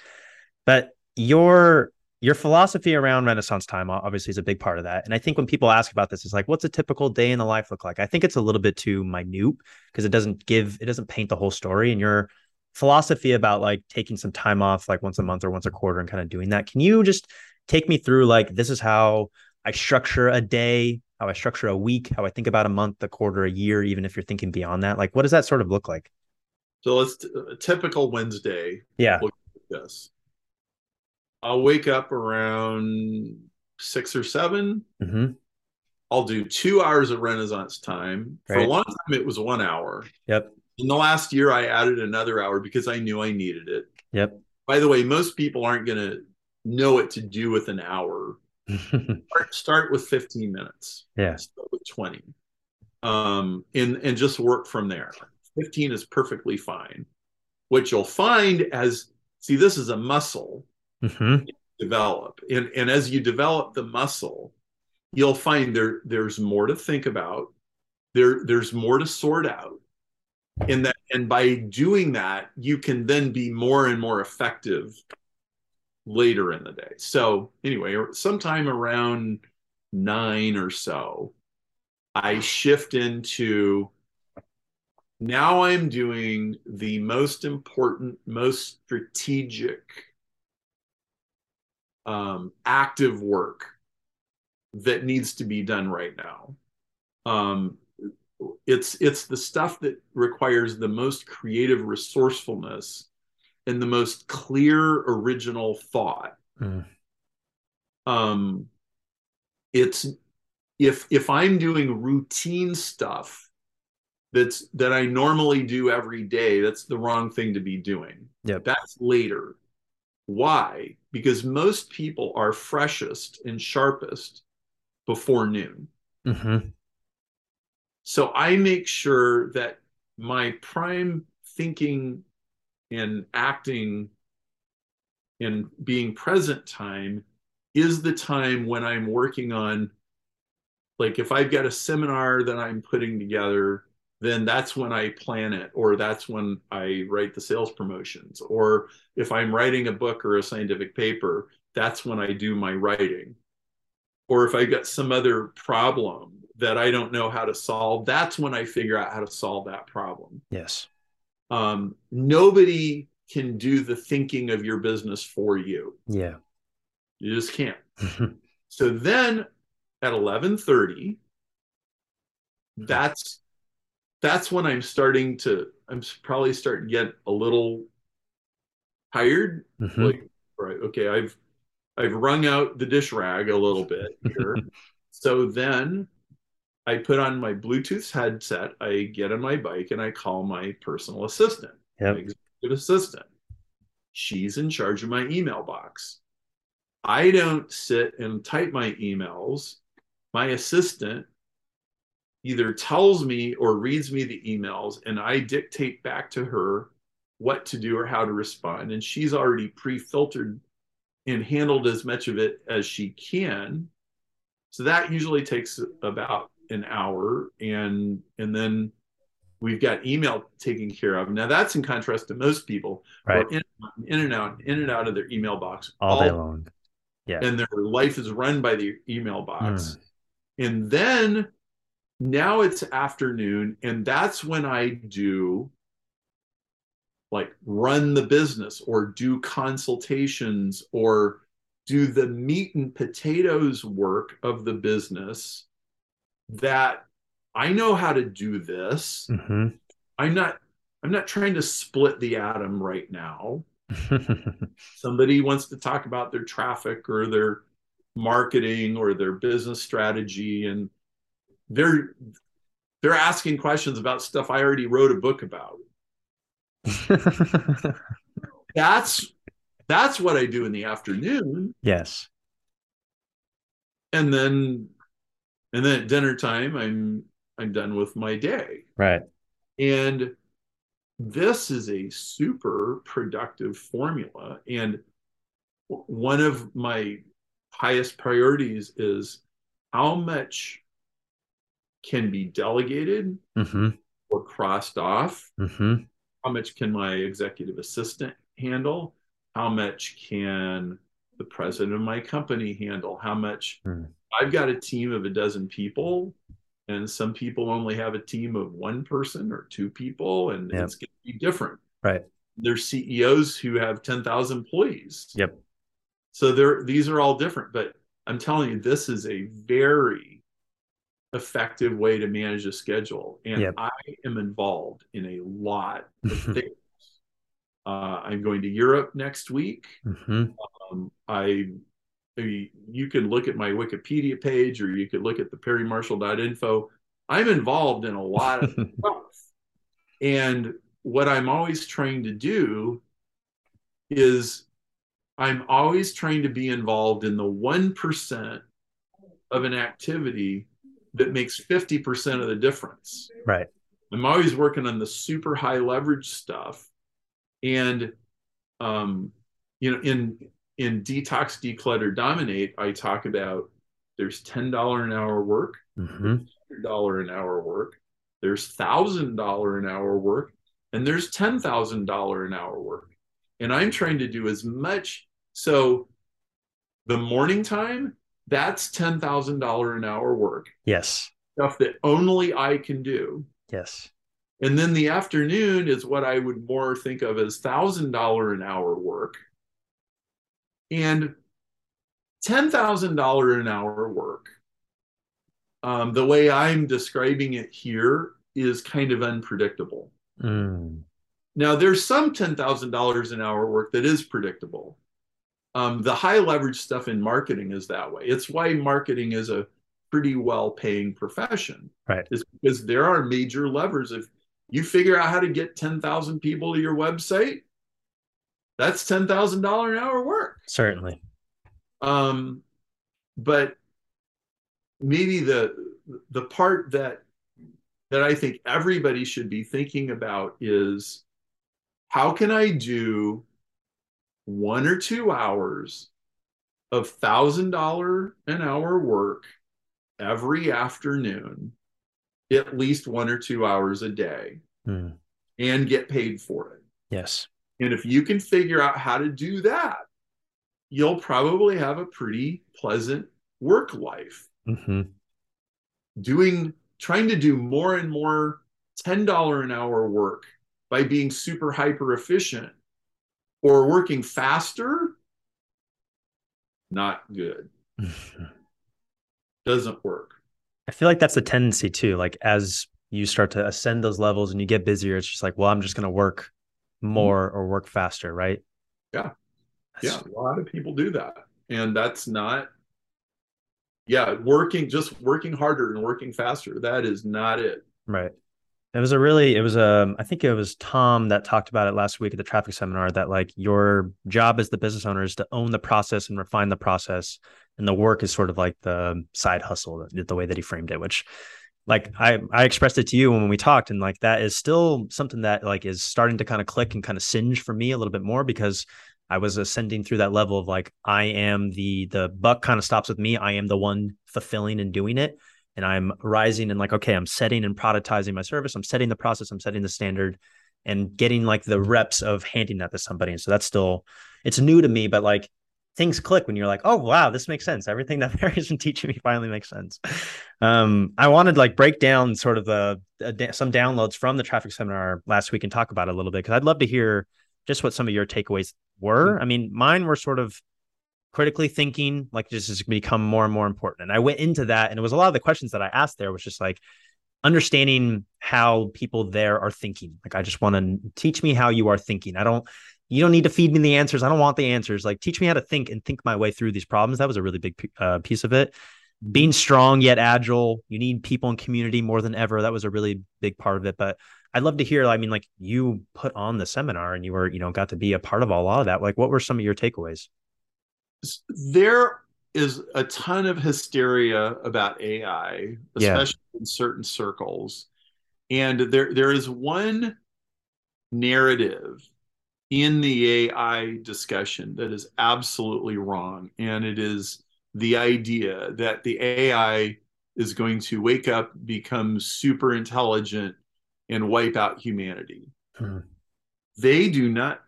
But your your philosophy around Renaissance time obviously is a big part of that. And I think when people ask about this, it's like, what's a typical day in the life look like? I think it's a little bit too minute because it doesn't give, it doesn't paint the whole story. And your philosophy about like taking some time off, like once a month or once a quarter and kind of doing that, can you just take me through like, this is how I structure a day, how I structure a week, how I think about a month, a quarter, a year, even if you're thinking beyond that? Like, what does that sort of look like? So let's t- a typical Wednesday. Yeah. Yes. I'll wake up around six or 7 i mm-hmm. I'll do two hours of Renaissance time. Right. For a long time, it was one hour. Yep. In the last year, I added another hour because I knew I needed it. Yep. By the way, most people aren't going to know what to do with an hour. [laughs] start, start, with 15 minutes. Yeah. Start with 20. Um, and, and just work from there. 15 is perfectly fine. What you'll find as see, this is a muscle mm-hmm. develop. And, and as you develop the muscle, you'll find there there's more to think about. There there's more to sort out. And that and by doing that, you can then be more and more effective later in the day. So anyway, sometime around nine or so, I shift into now I'm doing the most important, most strategic um, active work that needs to be done right now. Um, it's it's the stuff that requires the most creative resourcefulness and the most clear original thought. Mm. Um, it's if if I'm doing routine stuff that's that I normally do every day, that's the wrong thing to be doing. Yeah, that's later. Why? Because most people are freshest and sharpest before noon. Mm-hmm. So I make sure that my prime thinking and acting and being present time is the time when I'm working on, like, if I've got a seminar that I'm putting together, then that's when I plan it, or that's when I write the sales promotions. Or if I'm writing a book or a scientific paper, that's when I do my writing. Or if I've got some other problem that I don't know how to solve, that's when I figure out how to solve that problem. Yes. Um, nobody can do the thinking of your business for you. Yeah. You just can't. so then at 11:30 that's that's when I'm starting to I'm probably starting to get a little tired. Mm-hmm. Like, right, okay, I've I've wrung out the dish rag a little bit [laughs] here. so then I put on my Bluetooth headset, I get on my bike and I call my personal assistant, yep. executive assistant. She's in charge of my email box. I don't sit and type my emails. My assistant either tells me or reads me the emails, and I dictate back to her what to do or how to respond. And she's already pre filtered and handled as much of it as she can. So that usually takes about an hour. And, and then we've got email taken care of. Now that's in contrast to most people right. in, in, and out, in and out of their email box all, all day long. Yeah. And their life is run by the email box. Mm. And then now it's afternoon, and that's when I do like run the business or do consultations or do the meat and potatoes work of the business that I know how to do this. Mm-hmm. I'm not I'm not trying to split the atom right now. [laughs] Somebody wants to talk about their traffic or their marketing or their business strategy and they're they're asking questions about stuff I already wrote a book about. [laughs] that's that's what I do in the afternoon. Yes. And then and then at dinner time I'm I'm done with my day. Right. And this is a super productive formula and one of my highest priorities is how much can be delegated mm-hmm. or crossed off? Mm-hmm. How much can my executive assistant handle? How much can the president of my company handle? How much? Mm. I've got a team of a dozen people, and some people only have a team of one person or two people, and yep. it's going to be different. Right. There's CEOs who have 10,000 employees. Yep. So they're, these are all different, but I'm telling you, this is a very effective way to manage a schedule. And yep. I am involved in a lot of [laughs] things. Uh, I'm going to Europe next week. Mm-hmm. Um, I, you can look at my Wikipedia page or you could look at the perrymarshall.info. I'm involved in a lot of [laughs] stuff. And what I'm always trying to do is I'm always trying to be involved in the 1% of an activity that makes 50% of the difference. Right. I'm always working on the super high leverage stuff. And um, you know, in in detox, declutter, dominate, I talk about there's $10 an hour work, mm-hmm. $100 an hour work, there's thousand dollar an hour work, and there's ten thousand dollar an hour work. And I'm trying to do as much. So the morning time that's $10,000 an hour work. Yes. Stuff that only I can do. Yes. And then the afternoon is what I would more think of as $1,000 an hour work. And $10,000 an hour work, um, the way I'm describing it here is kind of unpredictable. Mm. Now, there's some $10,000 an hour work that is predictable um, the high leverage stuff in marketing is that way. It's why marketing is a pretty well paying profession. Right. Is because there are major levers. If you figure out how to get 10,000 people to your website, that's $10,000 an hour work. Certainly. Um, but maybe the the part that that I think everybody should be thinking about is how can I do one or two hours of thousand dollar an hour work every afternoon at least one or two hours a day hmm. and get paid for it. Yes. And if you can figure out how to do that, you'll probably have a pretty pleasant work life. Mm-hmm. Doing, trying to do more and more $10 an hour work by being super hyper efficient or working faster, not good. [laughs] Doesn't work. I feel like that's a tendency too. Like as you start to ascend those levels and you get busier, it's just like, well, I'm just going to work mm-hmm. more or work faster, right? Yeah. That's... Yeah. A lot of people do that. And that's not, yeah, working, just working harder and working faster. That is not it. Right. It was a really, it was a, um, think it was Tom that talked about it last week at the traffic seminar that like your job as the business owner is to own the process and refine the process. And the work is sort of like the side hustle, the way that he framed it, which like I, I expressed it to you when we talked and like that is still something that like is starting to kind of click and kind of singe for me a little bit more because I was ascending through that level of like I am the the buck kind of stops with me. I am the one fulfilling and doing it and I'm rising and like, okay, I'm setting and productizing my service. I'm setting the process, I'm setting the standard and getting like the reps of handing that to somebody. And so that's still, it's new to me, but like things click when you're like, oh, wow, this makes sense. Everything that [laughs] Mary's been teaching me finally makes sense. Um, I wanted like break down sort of the, uh, some downloads from the traffic seminar last week and talk about it a little bit. Cause I'd love to hear just what some of your takeaways were. I mean, mine were sort of critically thinking like this has become more and more important. And i went into that and it was a lot of the questions that i asked there was just like understanding how people there are thinking. Like i just want to teach me how you are thinking. I don't you don't need to feed me the answers. I don't want the answers. Like teach me how to think and think my way through these problems. That was a really big uh, piece of it. Being strong yet agile. You need people in community more than ever. That was a really big part of it. But i'd love to hear i mean like you put on the seminar and you were you know got to be a part of a lot of that. Like what were some of your takeaways there is a ton of hysteria about AI, especially yeah. in certain circles. And there there is one narrative in the AI discussion that is absolutely wrong. And it is the idea that the AI is going to wake up, become super intelligent, and wipe out humanity. Hmm. They do not,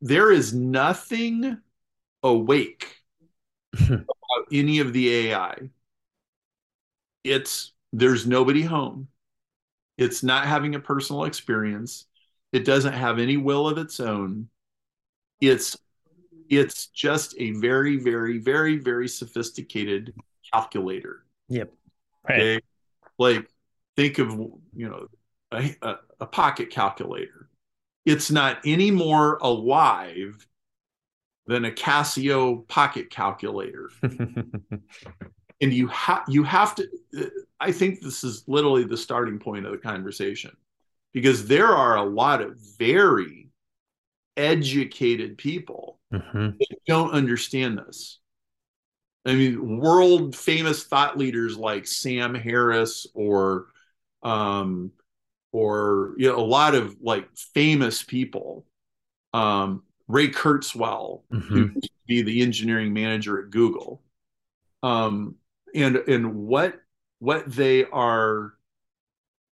there is nothing awake [laughs] about any of the AI. It's there's nobody home. It's not having a personal experience. It doesn't have any will of its own. It's it's just a very, very, very, very sophisticated calculator. Yep. Right. Like think of you know a, a, a pocket calculator. It's not any more alive than a Casio pocket calculator. [laughs] and you have you have to I think this is literally the starting point of the conversation because there are a lot of very educated people mm-hmm. that don't understand this. I mean, world famous thought leaders like Sam Harris or um, or you know a lot of like famous people um, Ray Kurzweil, mm-hmm. who used to be the engineering manager at Google. Um, and and what what they are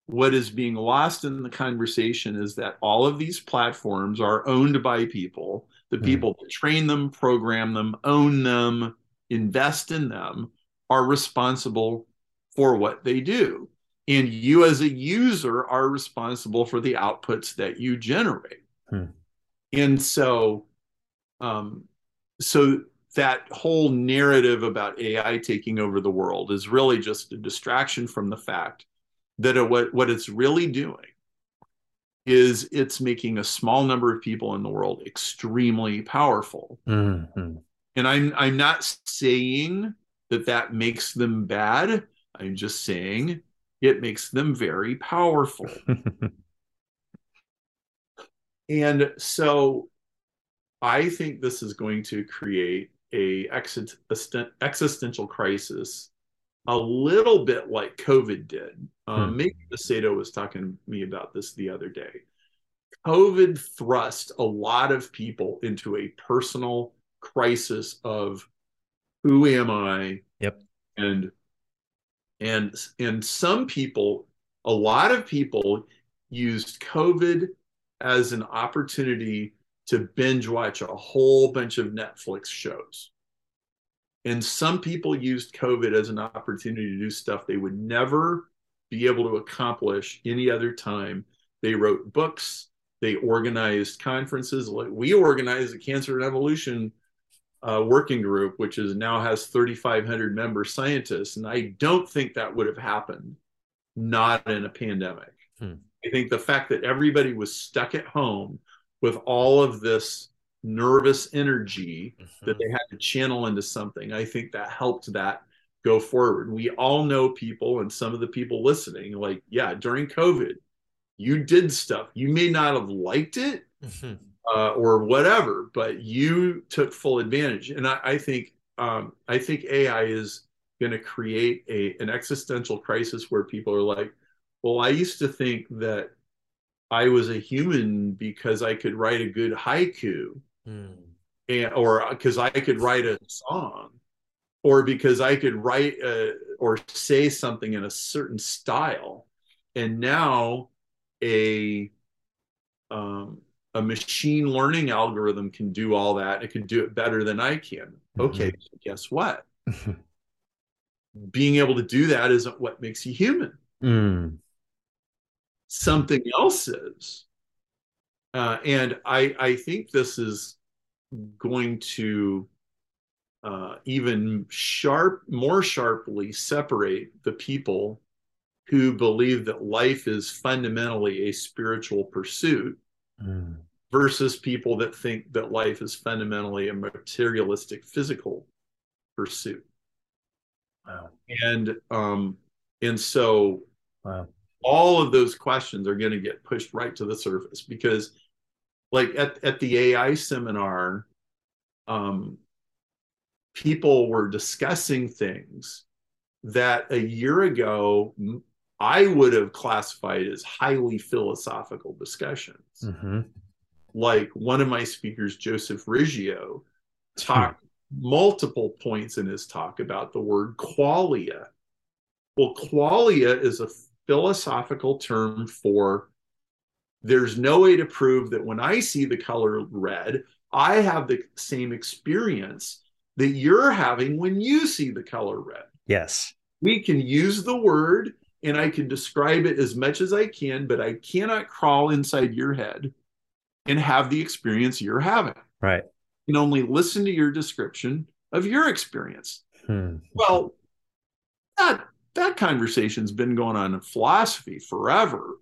what is being lost in the conversation is that all of these platforms are owned by people. The mm. people that train them, program them, own them, invest in them are responsible for what they do. And you, as a user, are responsible for the outputs that you generate. Hmm and so um, so that whole narrative about AI taking over the world is really just a distraction from the fact that it, what what it's really doing is it's making a small number of people in the world extremely powerful. Mm-hmm. And I'm I'm not saying that that makes them bad. I'm just saying it makes them very powerful. [laughs] And so I think this is going to create a existential crisis a little bit like COVID did. Um, hmm. Maybe Macedo was talking to me about this the other day. COVID thrust a lot of people into a personal crisis of who am I? Yep. And and and some people a lot of people used covid as an opportunity to binge watch a whole bunch of netflix shows and some people used covid as an opportunity to do stuff they would never be able to accomplish any other time they wrote books they organized conferences like we organized the cancer and evolution uh, working group, which is now has 3,500 member scientists, and I don't think that would have happened not in a pandemic. Hmm. I think the fact that everybody was stuck at home with all of this nervous energy mm-hmm. that they had to channel into something, I think that helped that go forward. We all know people, and some of the people listening, like, yeah, during COVID, you did stuff. You may not have liked it. Mm-hmm uh, or whatever, but you took full advantage. And I, I think um, I think AI is going to create a an existential crisis where people are like, well, I used to think that I was a human because I could write a good haiku, mm. and or because I could write a song, or because I could write a, or say something in a certain style, and now a um, a machine learning algorithm can do all that. It can do it better than I can. Mm-hmm. Okay, so guess what? [laughs] Being able to do that isn't what makes you human. Mm. Something else is. Uh, and I, I think this is going to uh, even sharp, more sharply separate the people who believe that life is fundamentally a spiritual pursuit mm. versus people that think that life is fundamentally a materialistic physical pursuit. Wow. And um, and so wow. All of those questions are going to get pushed right to the surface because like at, at the AI seminar, um, people were discussing things that a year ago I would have classified as highly philosophical discussions. Mm-hmm. Like one of my speakers, Joseph Riggio, [laughs] talked hmm. multiple points in his talk about the word qualia. Well, qualia is a philosophical term for there's no way to prove that when I see the color red, I have the same experience that you're having when you see the color red. Yes. We can use the word and I can describe it as much as I can, but I cannot crawl inside your head and have the experience you're having. Right. You can only listen to your description of your experience. Hmm. Well, that that conversation's been going on in philosophy forever.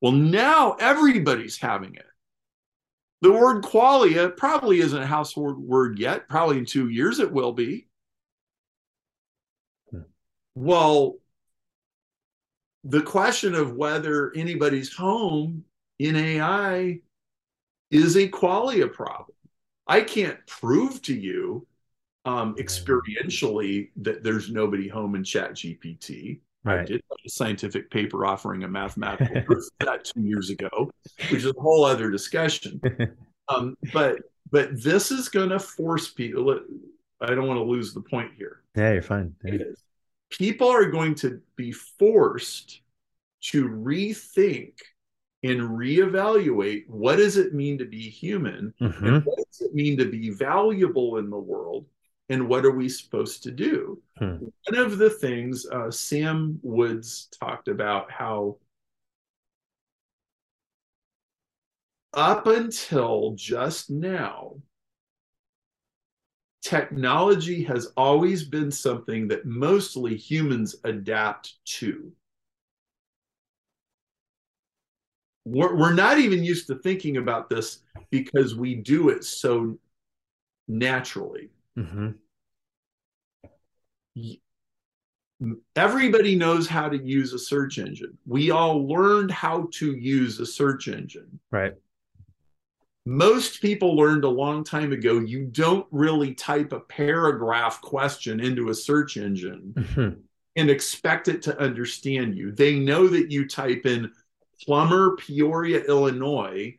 Well, now everybody's having it. The word qualia probably isn't a household word yet. Probably in two years it will be. Well, the question of whether anybody's home in AI is a qualia problem. I can't prove to you um, experientially that there's nobody home in ChatGPT. Right. I did a scientific paper offering a mathematical [laughs] proof of that two years ago, which is a whole other discussion. [laughs] Um, but but this is going to force people. I don't want to lose the point here. Yeah, you're fine. Yeah people are going to be forced to rethink and reevaluate what does it mean to be human mm-hmm. and what does it mean to be valuable in the world and what are we supposed to do hmm. one of the things uh, sam woods talked about how up until just now technology has always been something that mostly humans adapt to. We're, we're not even used to thinking about this because we do it so naturally. Mm-hmm. Everybody knows how to use a search engine. We all learned how to use a search engine. Right most people learned a long time ago you don't really type a paragraph question into a search engine mm-hmm. and expect it to understand you. They know that you type in plumber, Peoria, Illinois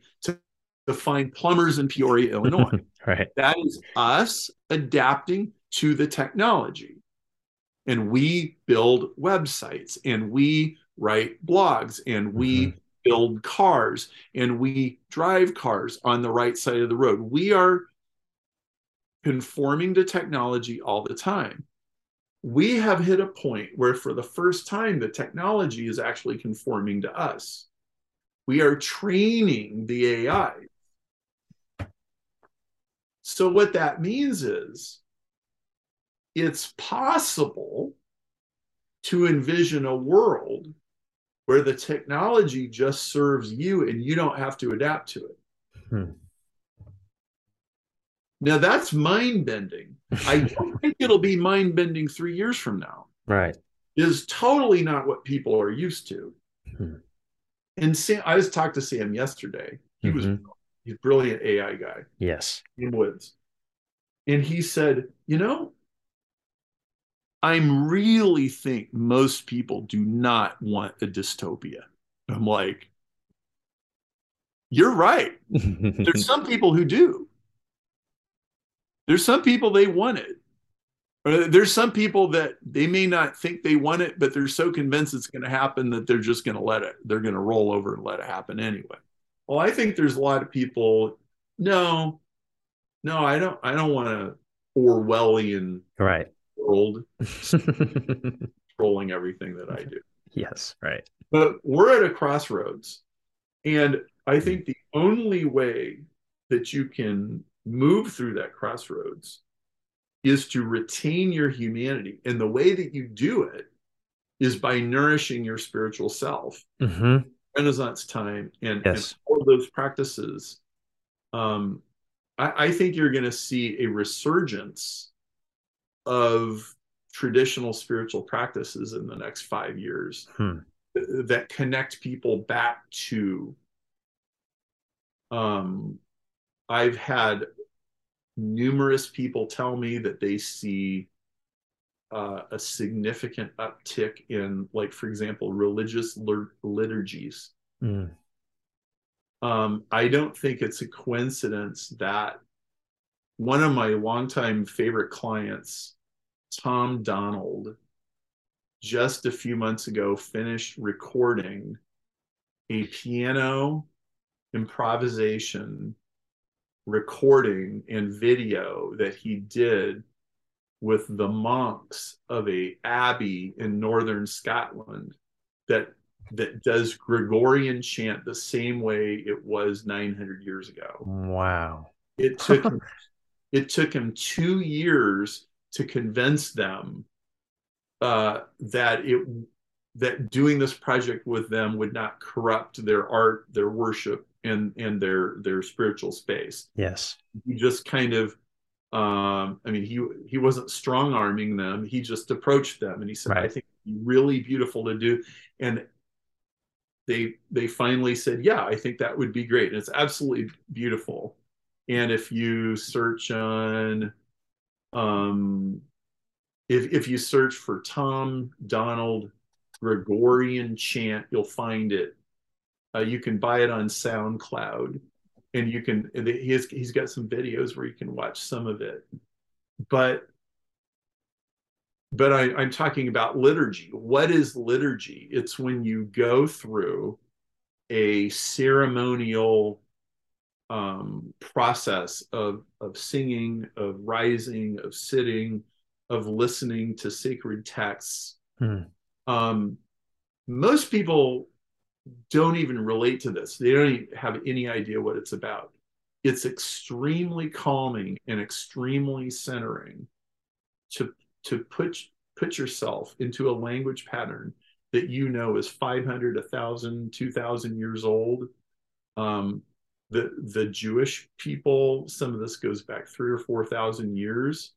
to, find plumbers in Peoria, [laughs] Illinois. right. That is us adapting to the technology. and we build websites and we write blogs and we mm-hmm. build cars and we drive cars on the right side of the road. We are conforming to technology all the time. We have hit a point where, for the first time, the technology is actually conforming to us. We are training the AI. So, what that means is it's possible to envision a world where the technology just serves you and you don't have to adapt to it. Hmm. Now that's mind bending. I [laughs] don't think it'll be mind bending three years from now. Right. Is totally not what people are used to. Hmm. And Sam, I just talked to Sam yesterday. He mm-hmm. was he's a brilliant AI guy. Yes. In Woods. And he said, you know, I'm really think most people do not want a dystopia. I'm like, you're right. There's [laughs] some people who do. There's some people they want it. Or there's some people that they may not think they want it, but they're so convinced it's going to happen that they're just going to let it. They're going to roll over and let it happen anyway. Well, I think there's a lot of people. No, no, I don't. I don't want a Orwellian right world [laughs] controlling everything that I do. Yes, right. But we're at a crossroads. And I think the only way that you can move through that crossroads is to retain your humanity. And the way that you do it is by nourishing your spiritual self. Mm-hmm. Renaissance time and, yes. and all those practices. Um, I, I think you're going to see a resurgence of traditional spiritual practices in the next five years hmm. that connect people back to um, i've had numerous people tell me that they see uh, a significant uptick in like for example religious liturgies mm. um, i don't think it's a coincidence that one of my longtime favorite clients, Tom Donald, just a few months ago finished recording a piano improvisation recording and video that he did with the monks of a abbey in northern Scotland that that does Gregorian chant the same way it was 900 years ago. Wow. It took [laughs] it took him two years to convince them uh, that it that doing this project with them would not corrupt their art, their worship, and and their their spiritual space. Yes, he just kind of, um, I mean, he he wasn't strong arming them. He just approached them and he said, right. "I think it'd be really beautiful to do," and they they finally said, "Yeah, I think that would be great." And it's absolutely beautiful. And if you search on, um, if, if you search for Tom Donald Gregorian chant, you'll find it. Uh, you can buy it on SoundCloud, and you can. He has, he's got some videos where you can watch some of it. But but I, I'm talking about liturgy. What is liturgy? It's when you go through a ceremonial um, process of of singing, of rising, of sitting, of listening to sacred texts. Hmm. Um, most people don't even relate to this. They don't have any idea what it's about. It's extremely calming and extremely centering to to put put yourself into a language pattern that you know is 500 1000 2000 years old um, the the Jewish people, some of this goes back three or four thousand years.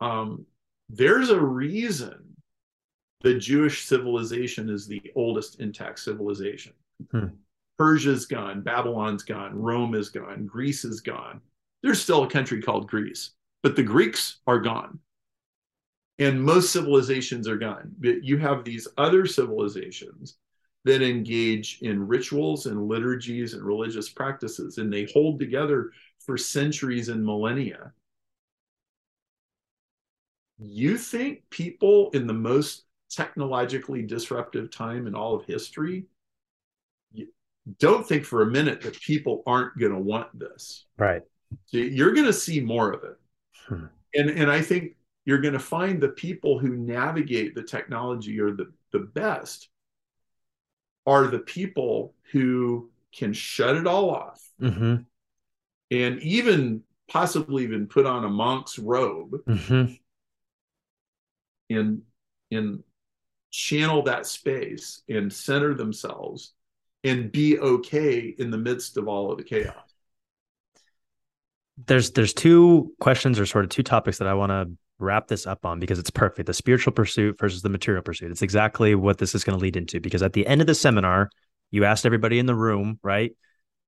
Um, there's a reason the Jewish civilization is the oldest intact civilization. Hmm. Persia's gone, Babylon's gone, Rome is gone, Greece is gone. There's still a country called Greece, but the Greeks are gone. And most civilizations are gone. But you have these other civilizations that engage in rituals and liturgies and religious practices, and they hold together for centuries and millennia. you think people in the most technologically disruptive time in all of history don't think for a minute that people aren't going to want this. Right. So you're going to see more of it. Hmm. And and I think you're going to find the people who navigate the technology or the the best are the people who can shut it all off mm-hmm. and even possibly even put on a monk's robe mm-hmm. and and channel that space and center themselves and be okay in the midst of all of the chaos there's there's two questions or sort of two topics that I want to wrap this up on because it's perfect. The spiritual pursuit versus the material pursuit. It's exactly what this is going to lead into because at the end of the seminar, you asked everybody in the room, right,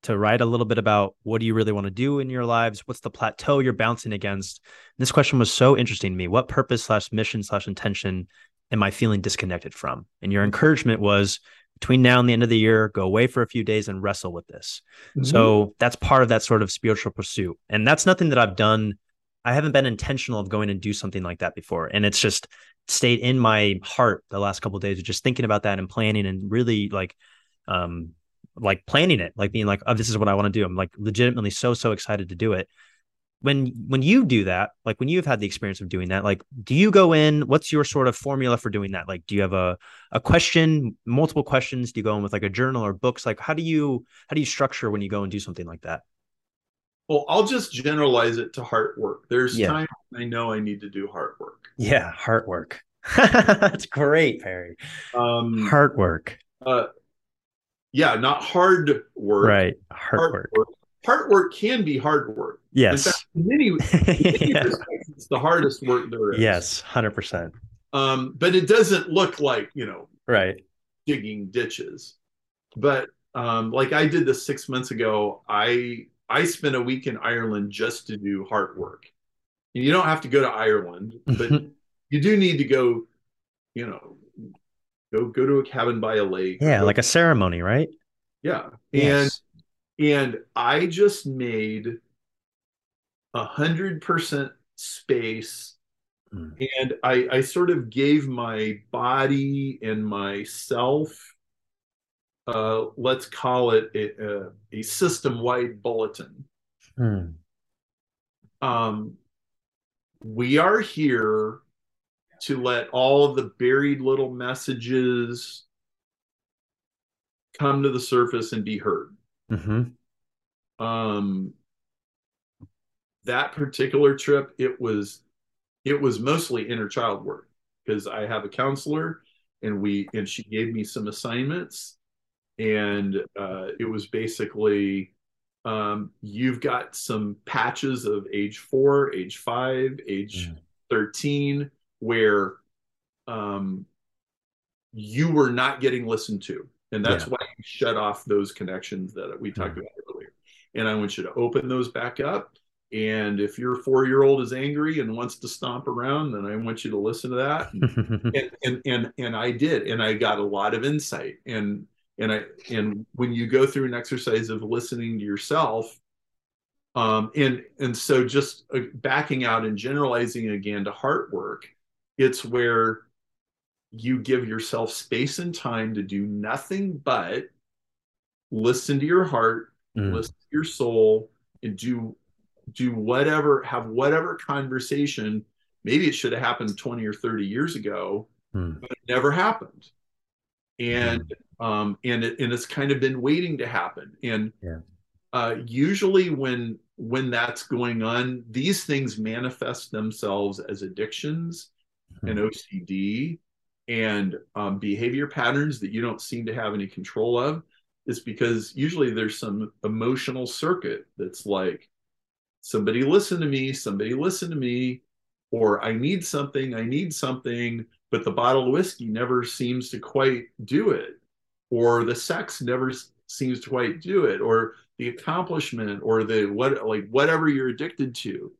to write a little bit about what do you really want to do in your lives? What's the plateau you're bouncing against? And this question was so interesting to me. What purpose slash mission slash intention am I feeling disconnected from? And your encouragement was between now and the end of the year, go away for a few days and wrestle with this. Mm-hmm. So that's part of that sort of spiritual pursuit. And that's nothing that I've done. I haven't been intentional of going and do something like that before. And it's just stayed in my heart the last couple of days of just thinking about that and planning and really like um like planning it, like being like, oh, this is what I want to do. I'm like legitimately so, so excited to do it when when you do that like when you've had the experience of doing that like do you go in what's your sort of formula for doing that? Like do you have a a question multiple questions? Do you go in with like a journal or books? Like how do you how do you structure when you go and do something like that? Well i'll just generalize it to heart work. There's yeah. time i know i need to do heart work. Yeah heart work. [laughs] That's great perry. Um heart work. uh yeah not hard work. Right heart, heart work. work hard work can be hard work. Yes. In fact, many, many [laughs] yeah. it's the hardest work there is. Yes, hundred percent. Um, but it doesn't look like you know, right, digging ditches. But um, like I did this six months ago. I I spent a week in Ireland just to do heart work. And you don't have to go to Ireland, but you do need to go. You know, go go to a cabin by a lake. Yeah, like a ceremony, right? Yeah, yes. And I just made a hundred percent space mm. and I, I sort of gave my body and myself uh, let's call it a, a, a system-wide bulletin mm. um, we are here to let all of the buried little messages come to the surface and be heard Mm-hmm. Um, that particular trip, it was it was mostly inner child work because I have a counselor and we and she gave me some assignments and uh, it was basically um, you've got some patches of age four, age five, age mm. 13 where um, you were not getting listened to and that's yeah. why you shut off those connections that we talked mm-hmm. about earlier. And I want you to open those back up. And if your four year old is angry and wants to stomp around, then I want you to listen to that. And, [laughs] and, and, and, and I did. And I got a lot of insight. And, and I, and when you go through an exercise of listening to yourself, um, and, and so just uh, backing out and generalizing again to heart work, it's where you give yourself space and time to do nothing but listen to your heart, mm. listen to your soul, and do do whatever, have whatever conversation. Maybe it should have happened 20 or 30 years ago, mm. but it never happened. And mm. um, and it and it's kind of been waiting to happen. And yeah. uh, usually when when that's going on, these things manifest themselves as addictions and hmm. OCD and um, behavior patterns that you don't seem to have any control of is because usually there's some emotional circuit that's like somebody listen to me somebody listen to me or i need something i need something but the bottle of whiskey never seems to quite do it or the sex never seems to quite do it or the accomplishment or the what like whatever you're addicted to.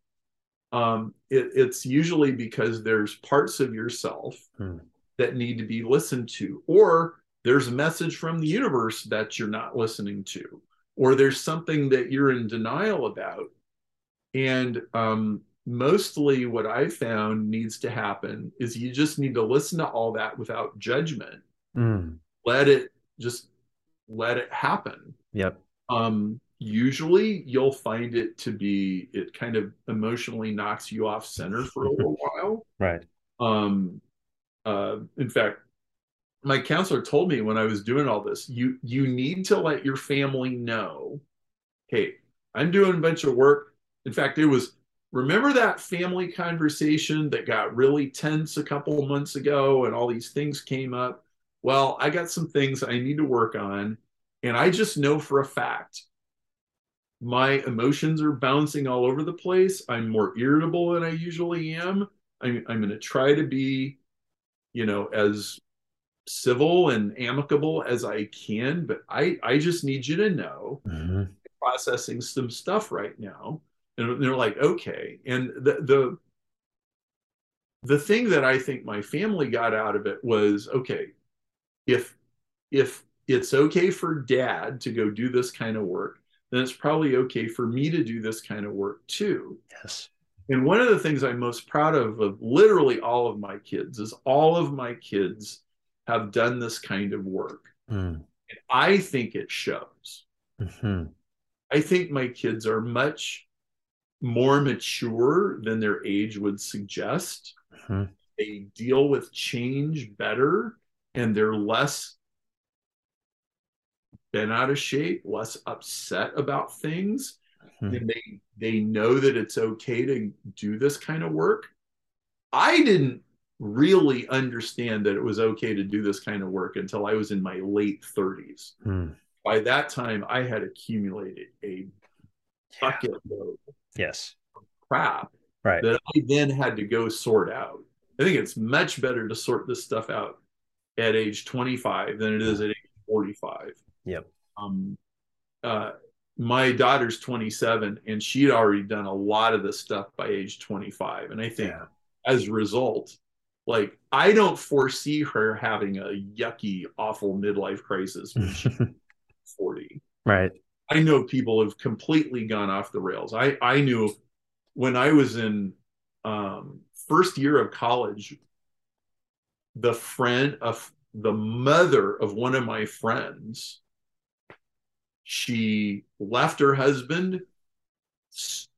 Um, it, it's usually because there's parts of yourself hmm that need to be listened to or there's a message from the universe that you're not listening to or there's something that you're in denial about and um, mostly what I found needs to happen is you just need to listen to all that without judgment. Mm. Let it just let it happen. Yep. Um, usually you'll find it to be it kind of emotionally knocks you off center for a little [laughs] while. Right. Um, uh, in fact, my counselor told me when I was doing all this, you you need to let your family know, hey, I'm doing a bunch of work. In fact, it was remember that family conversation that got really tense a couple months ago and all these things came up. Well, I got some things I need to work on. And I just know for a fact my emotions are bouncing all over the place. I'm more irritable than I usually am. I'm, I'm going to try to be, you know, as civil and amicable as I can, but I, I just need you to know mm-hmm. processing some stuff right now. And they're like, okay. And the, the, the thing that I think my family got out of it was, okay, if, if it's okay for dad to go do this kind of work, then it's probably okay for me to do this kind of work too. Yes. And one of the things I'm most proud of of literally all of my kids is all of my kids have done this kind of work. Mm. And I think it shows. Mm-hmm. I think my kids are much more mature than their age would suggest. Mm-hmm. They deal with change better and they're less been out of shape, less upset about things. Mm-hmm. And they they know that it's okay to do this kind of work. I didn't really understand that it was okay to do this kind of work until I was in my late 30s. Mm. By that time, I had accumulated a bucket load yes crap right that I then had to go sort out. I think it's much better to sort this stuff out at age 25 than it is at age 45. Yep. Um, uh, my daughter's 27 and she'd already done a lot of this stuff by age 25. And I think yeah. as a result, like I don't foresee her having a yucky, awful midlife crisis when she's [laughs] 40. Right. I know people have completely gone off the rails. I, I knew when I was in um, first year of college, the friend of the mother of one of my friends she left her husband,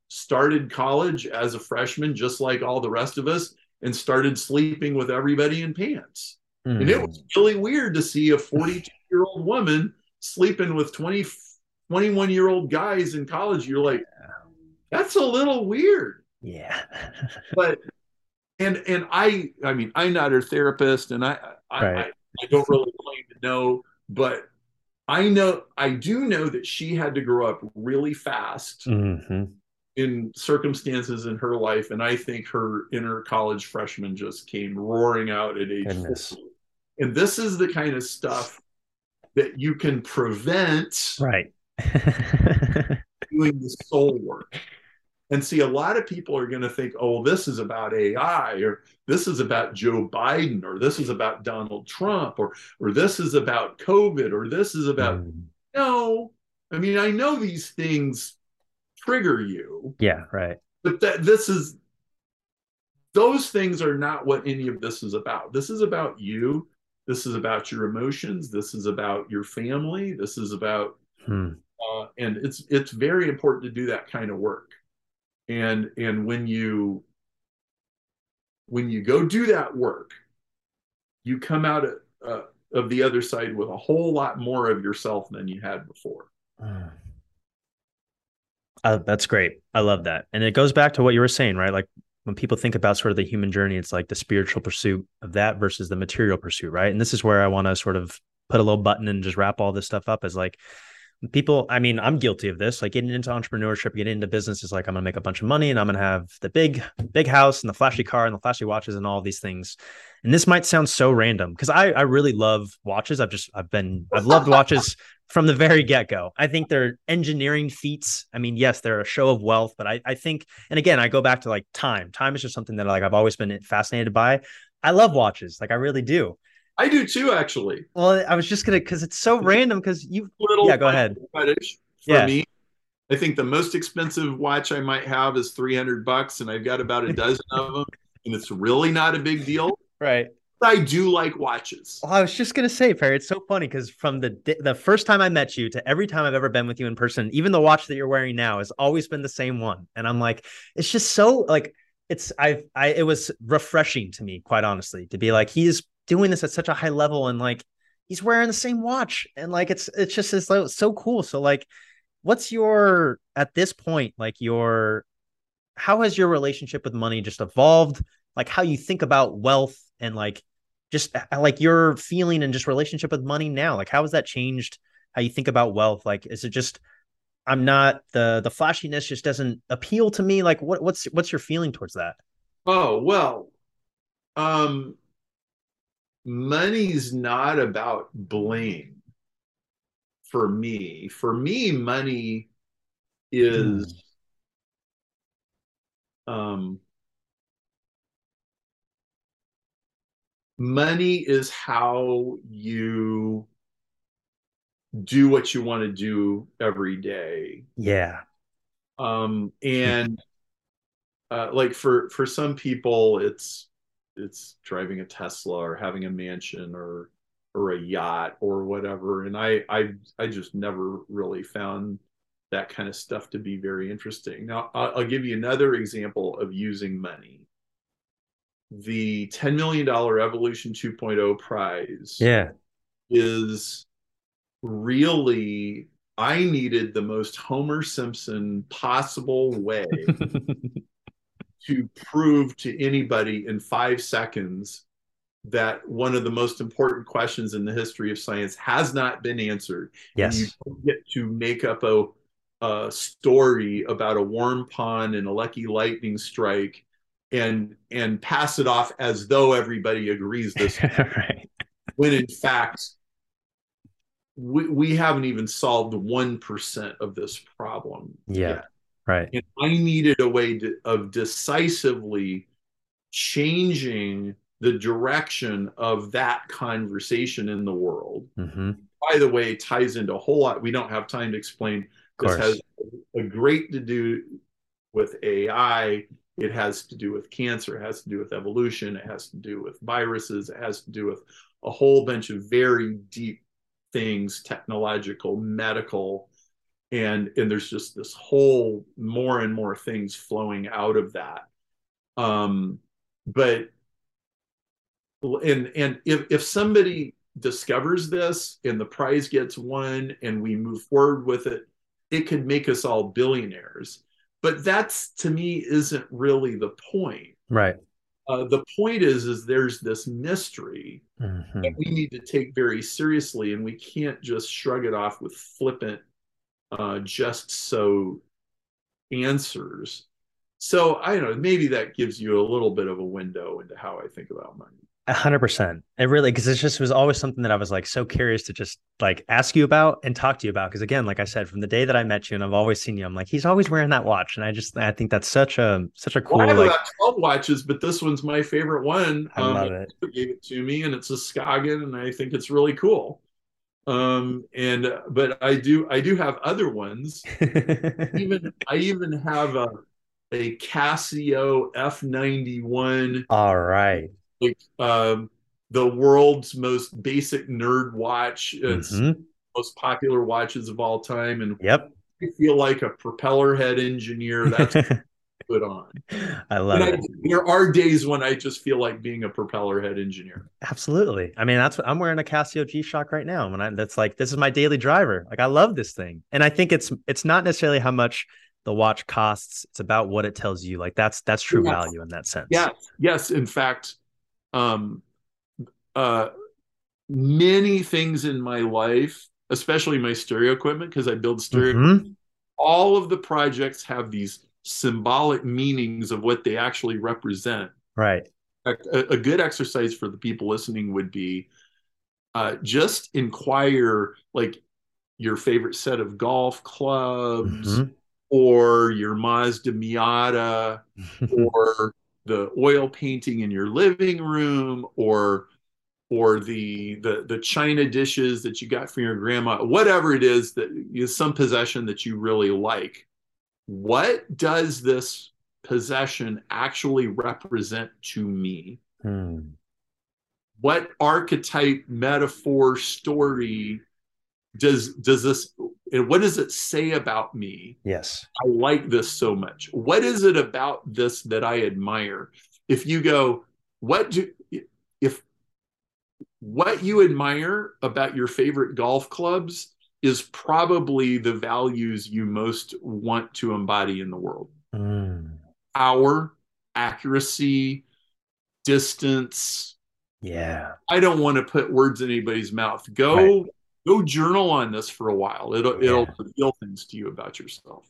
started college as a freshman, just like all the rest of us, and started sleeping with everybody in pants. Mm. And it was hmm. really weird to see a 42 year old woman sleeping with 20, 21 year old guys in college. You're like, that's a little weird. Yeah. [laughs] but, and, and I, I mean, I'm not her therapist and I, I, right. I, I don't really claim to know, but I know I do know that she had to grow up really fast mm-hmm. in circumstances in her life, and I think her inner college freshman just came roaring out at age Goodness. 40. And this is the kind of stuff that you can prevent right [laughs] doing the soul work. And see, a lot of people are going to think, oh, this is about AI, or this is about Joe Biden, or this is about Donald Trump, or or this is about COVID, or this is about mm. no. I mean, I know these things trigger you. Yeah, right. But that this is those things are not what any of this is about. This is about you. This is about your emotions. This is about your family. This is about, hmm. uh, and it's it's very important to do that kind of work and and when you when you go do that work you come out of, uh, of the other side with a whole lot more of yourself than you had before. [sighs] Uh, that's great. I love that. And it goes back to what you were saying right? Like when people think about sort of the human journey it's like the spiritual pursuit of that versus the material pursuit right? And this is where i want to sort of put a little button and just wrap all this stuff up as like people i mean i'm guilty of this like getting into entrepreneurship getting into business is like i'm gonna make a bunch of money and i'm gonna have the big big house and the flashy car and the flashy watches and all these things. And this might sound so random because i i really love watches. I've just i've been i've loved watches from the very get-go. I think they're engineering feats. I mean yes they're a show of wealth but i i think and again i go back to like time. Time is just something that like i've always been fascinated by. I love watches like i really do I do too, actually. Well, I was just gonna because it's so random because you. Little yeah, go ahead. Fetish for yeah. me. I think the most expensive watch I might have is 300 bucks, and I've got about a [laughs] dozen of them, and it's really not a big deal. Right. I do like watches. Well, I was just gonna say, Perry, it's so funny because from the the first time I met you to every time I've ever been with you in person, even the watch that you're wearing now has always been the same one, and I'm like, it's just so like it's I I it was refreshing to me, quite honestly, to be like he's doing this at such a high level and like he's wearing the same watch. And like it's it's just it's so cool. So like, what's your at this point like your how has your relationship with money just evolved? Like how you think about wealth and like just like your feeling and just relationship with money now? Like how has that changed how you think about wealth? Like is it just i'm not the the flashiness just doesn't appeal to me? Like what what's what's your feeling towards that? Oh well um money's not about blame for me for me money is mm. um money is how you do what you want to do every day. Yeah. Um and uh like for for some people it's it's driving a Tesla or having a mansion or or a yacht or whatever and I I I just never really found that kind of stuff to be very interesting. Now I'll, I'll give you another example of using money the $10 million Evolution 2.0 prize yeah. is really, I needed the most Homer Simpson possible way [laughs] to prove to anybody in five seconds that one of the most important questions in the history of science has not been answered. Yes. You get to make up a, a story about a warm pond and a lucky lightning strike and and pass it off as though everybody agrees [laughs] this right. when in fact we, we haven't even solved 1% of this problem yeah yet. Right. And i needed a way to, of decisively changing the direction of that conversation in the world. Mm-hmm. by the way ties into a whole lot we don't have time to explain. This has a great to do with ai it has to do with cancer, it has to do with evolution, it has to do with viruses, it has to do with a whole bunch of very deep things, technological, medical, and and there's just this whole more and more things flowing out of that. Um, but and and if if somebody discovers this and the prize gets won and we move forward with it, it could make us all billionaires but that's to me isn't really the point right uh, the point is is there's this mystery mm-hmm. that we need to take very seriously and we can't just shrug it off with flippant uh, just so answers so i don't know maybe that gives you a little bit of a window into how i think about money a hundred percent. It really because it just was always something that I was like so curious to just like ask you about and talk to you about. Because again, like I said, from the day that I met you and I've always seen you, I'm like, he's always wearing that watch. And I just I think that's such a such a cool well, I have like about 12 watches, but this one's my favorite one. I um, love it. Gave it to me and it's a Skagen, and I think it's really cool. Um and but I do I do have other ones. [laughs] even I even have a a Casio F91. All right like um, the world's most basic nerd watch. It's mm-hmm. most popular watches of all time, and yep, I feel like a propeller head engineer. That's [laughs] put on. I love and it. I, there are days when I just feel like being a propeller head engineer. Absolutely. I mean, that's what I'm wearing a Casio G Shock right now. When I that's like this is my daily driver. Like I love this thing, and I think it's it's not necessarily how much the watch costs. It's about what it tells you. Like that's that's true yes. value in that sense. Yeah. Yes. In fact, um, uh, many things in my life, especially my stereo equipment, because I build stereo. Mm-hmm. All of the projects have these symbolic meanings of what they actually represent. Right. A, a good exercise for the people listening would be uh, just inquire like your favorite set of golf clubs mm-hmm. or your Mazda Miata [laughs] or the oil painting in your living room or or the the the china dishes that you got from your grandma whatever it is that is some possession that you really like what does this possession actually represent to me? Hmm. what archetype metaphor story does does this and what does it say about me? Yes. I like this so much. What is it about this that i admire? If you go what do if what you admire about your favorite golf clubs is probably the values you most want to embody in the world. Mm. power accuracy distance. Yeah. I don't want to put words in anybody's mouth. Go right. go journal on this for a while. It'll yeah. it'll reveal things to you about yourself.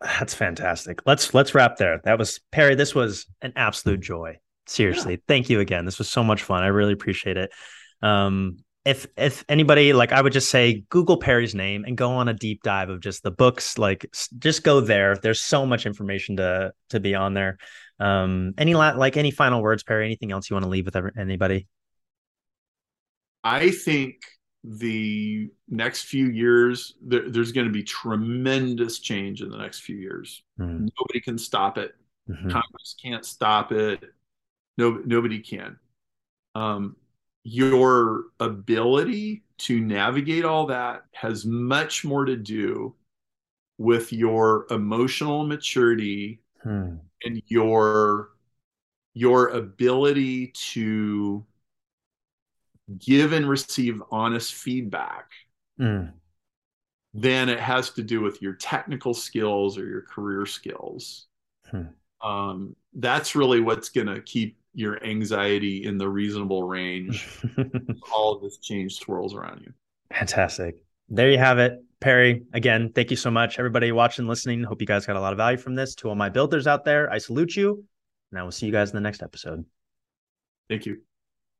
That's fantastic. Let's let's wrap there. That was perry this was an absolute joy. Seriously. Yeah. thank you again. This was so much fun. I really appreciate it. Um, if if anybody like I would just say Google Perry's name and go on a deep dive of just the books. Like just go there. There's so much information to to be on there. Um, any like any final words, Perry? Anything else you want to leave with anybody? I think the next few years there, there's going to be tremendous change in the next few years. Mm. Nobody can stop it. Mm-hmm. Congress can't stop it. No, nobody can. Um, your ability to navigate all that has much more to do with your emotional maturity hmm. and your your ability to give and receive honest feedback mm. than it has to do with your technical skills or your career skills. Hmm. Um, that's really what's going to keep your anxiety in the reasonable range. [laughs] all of this change swirls around you. Fantastic. There you have it. Perry, again, thank you so much. Everybody watching, listening. Hope you guys got a lot of value from this. To all my builders out there, I salute you. And I will see you guys in the next episode. Thank you.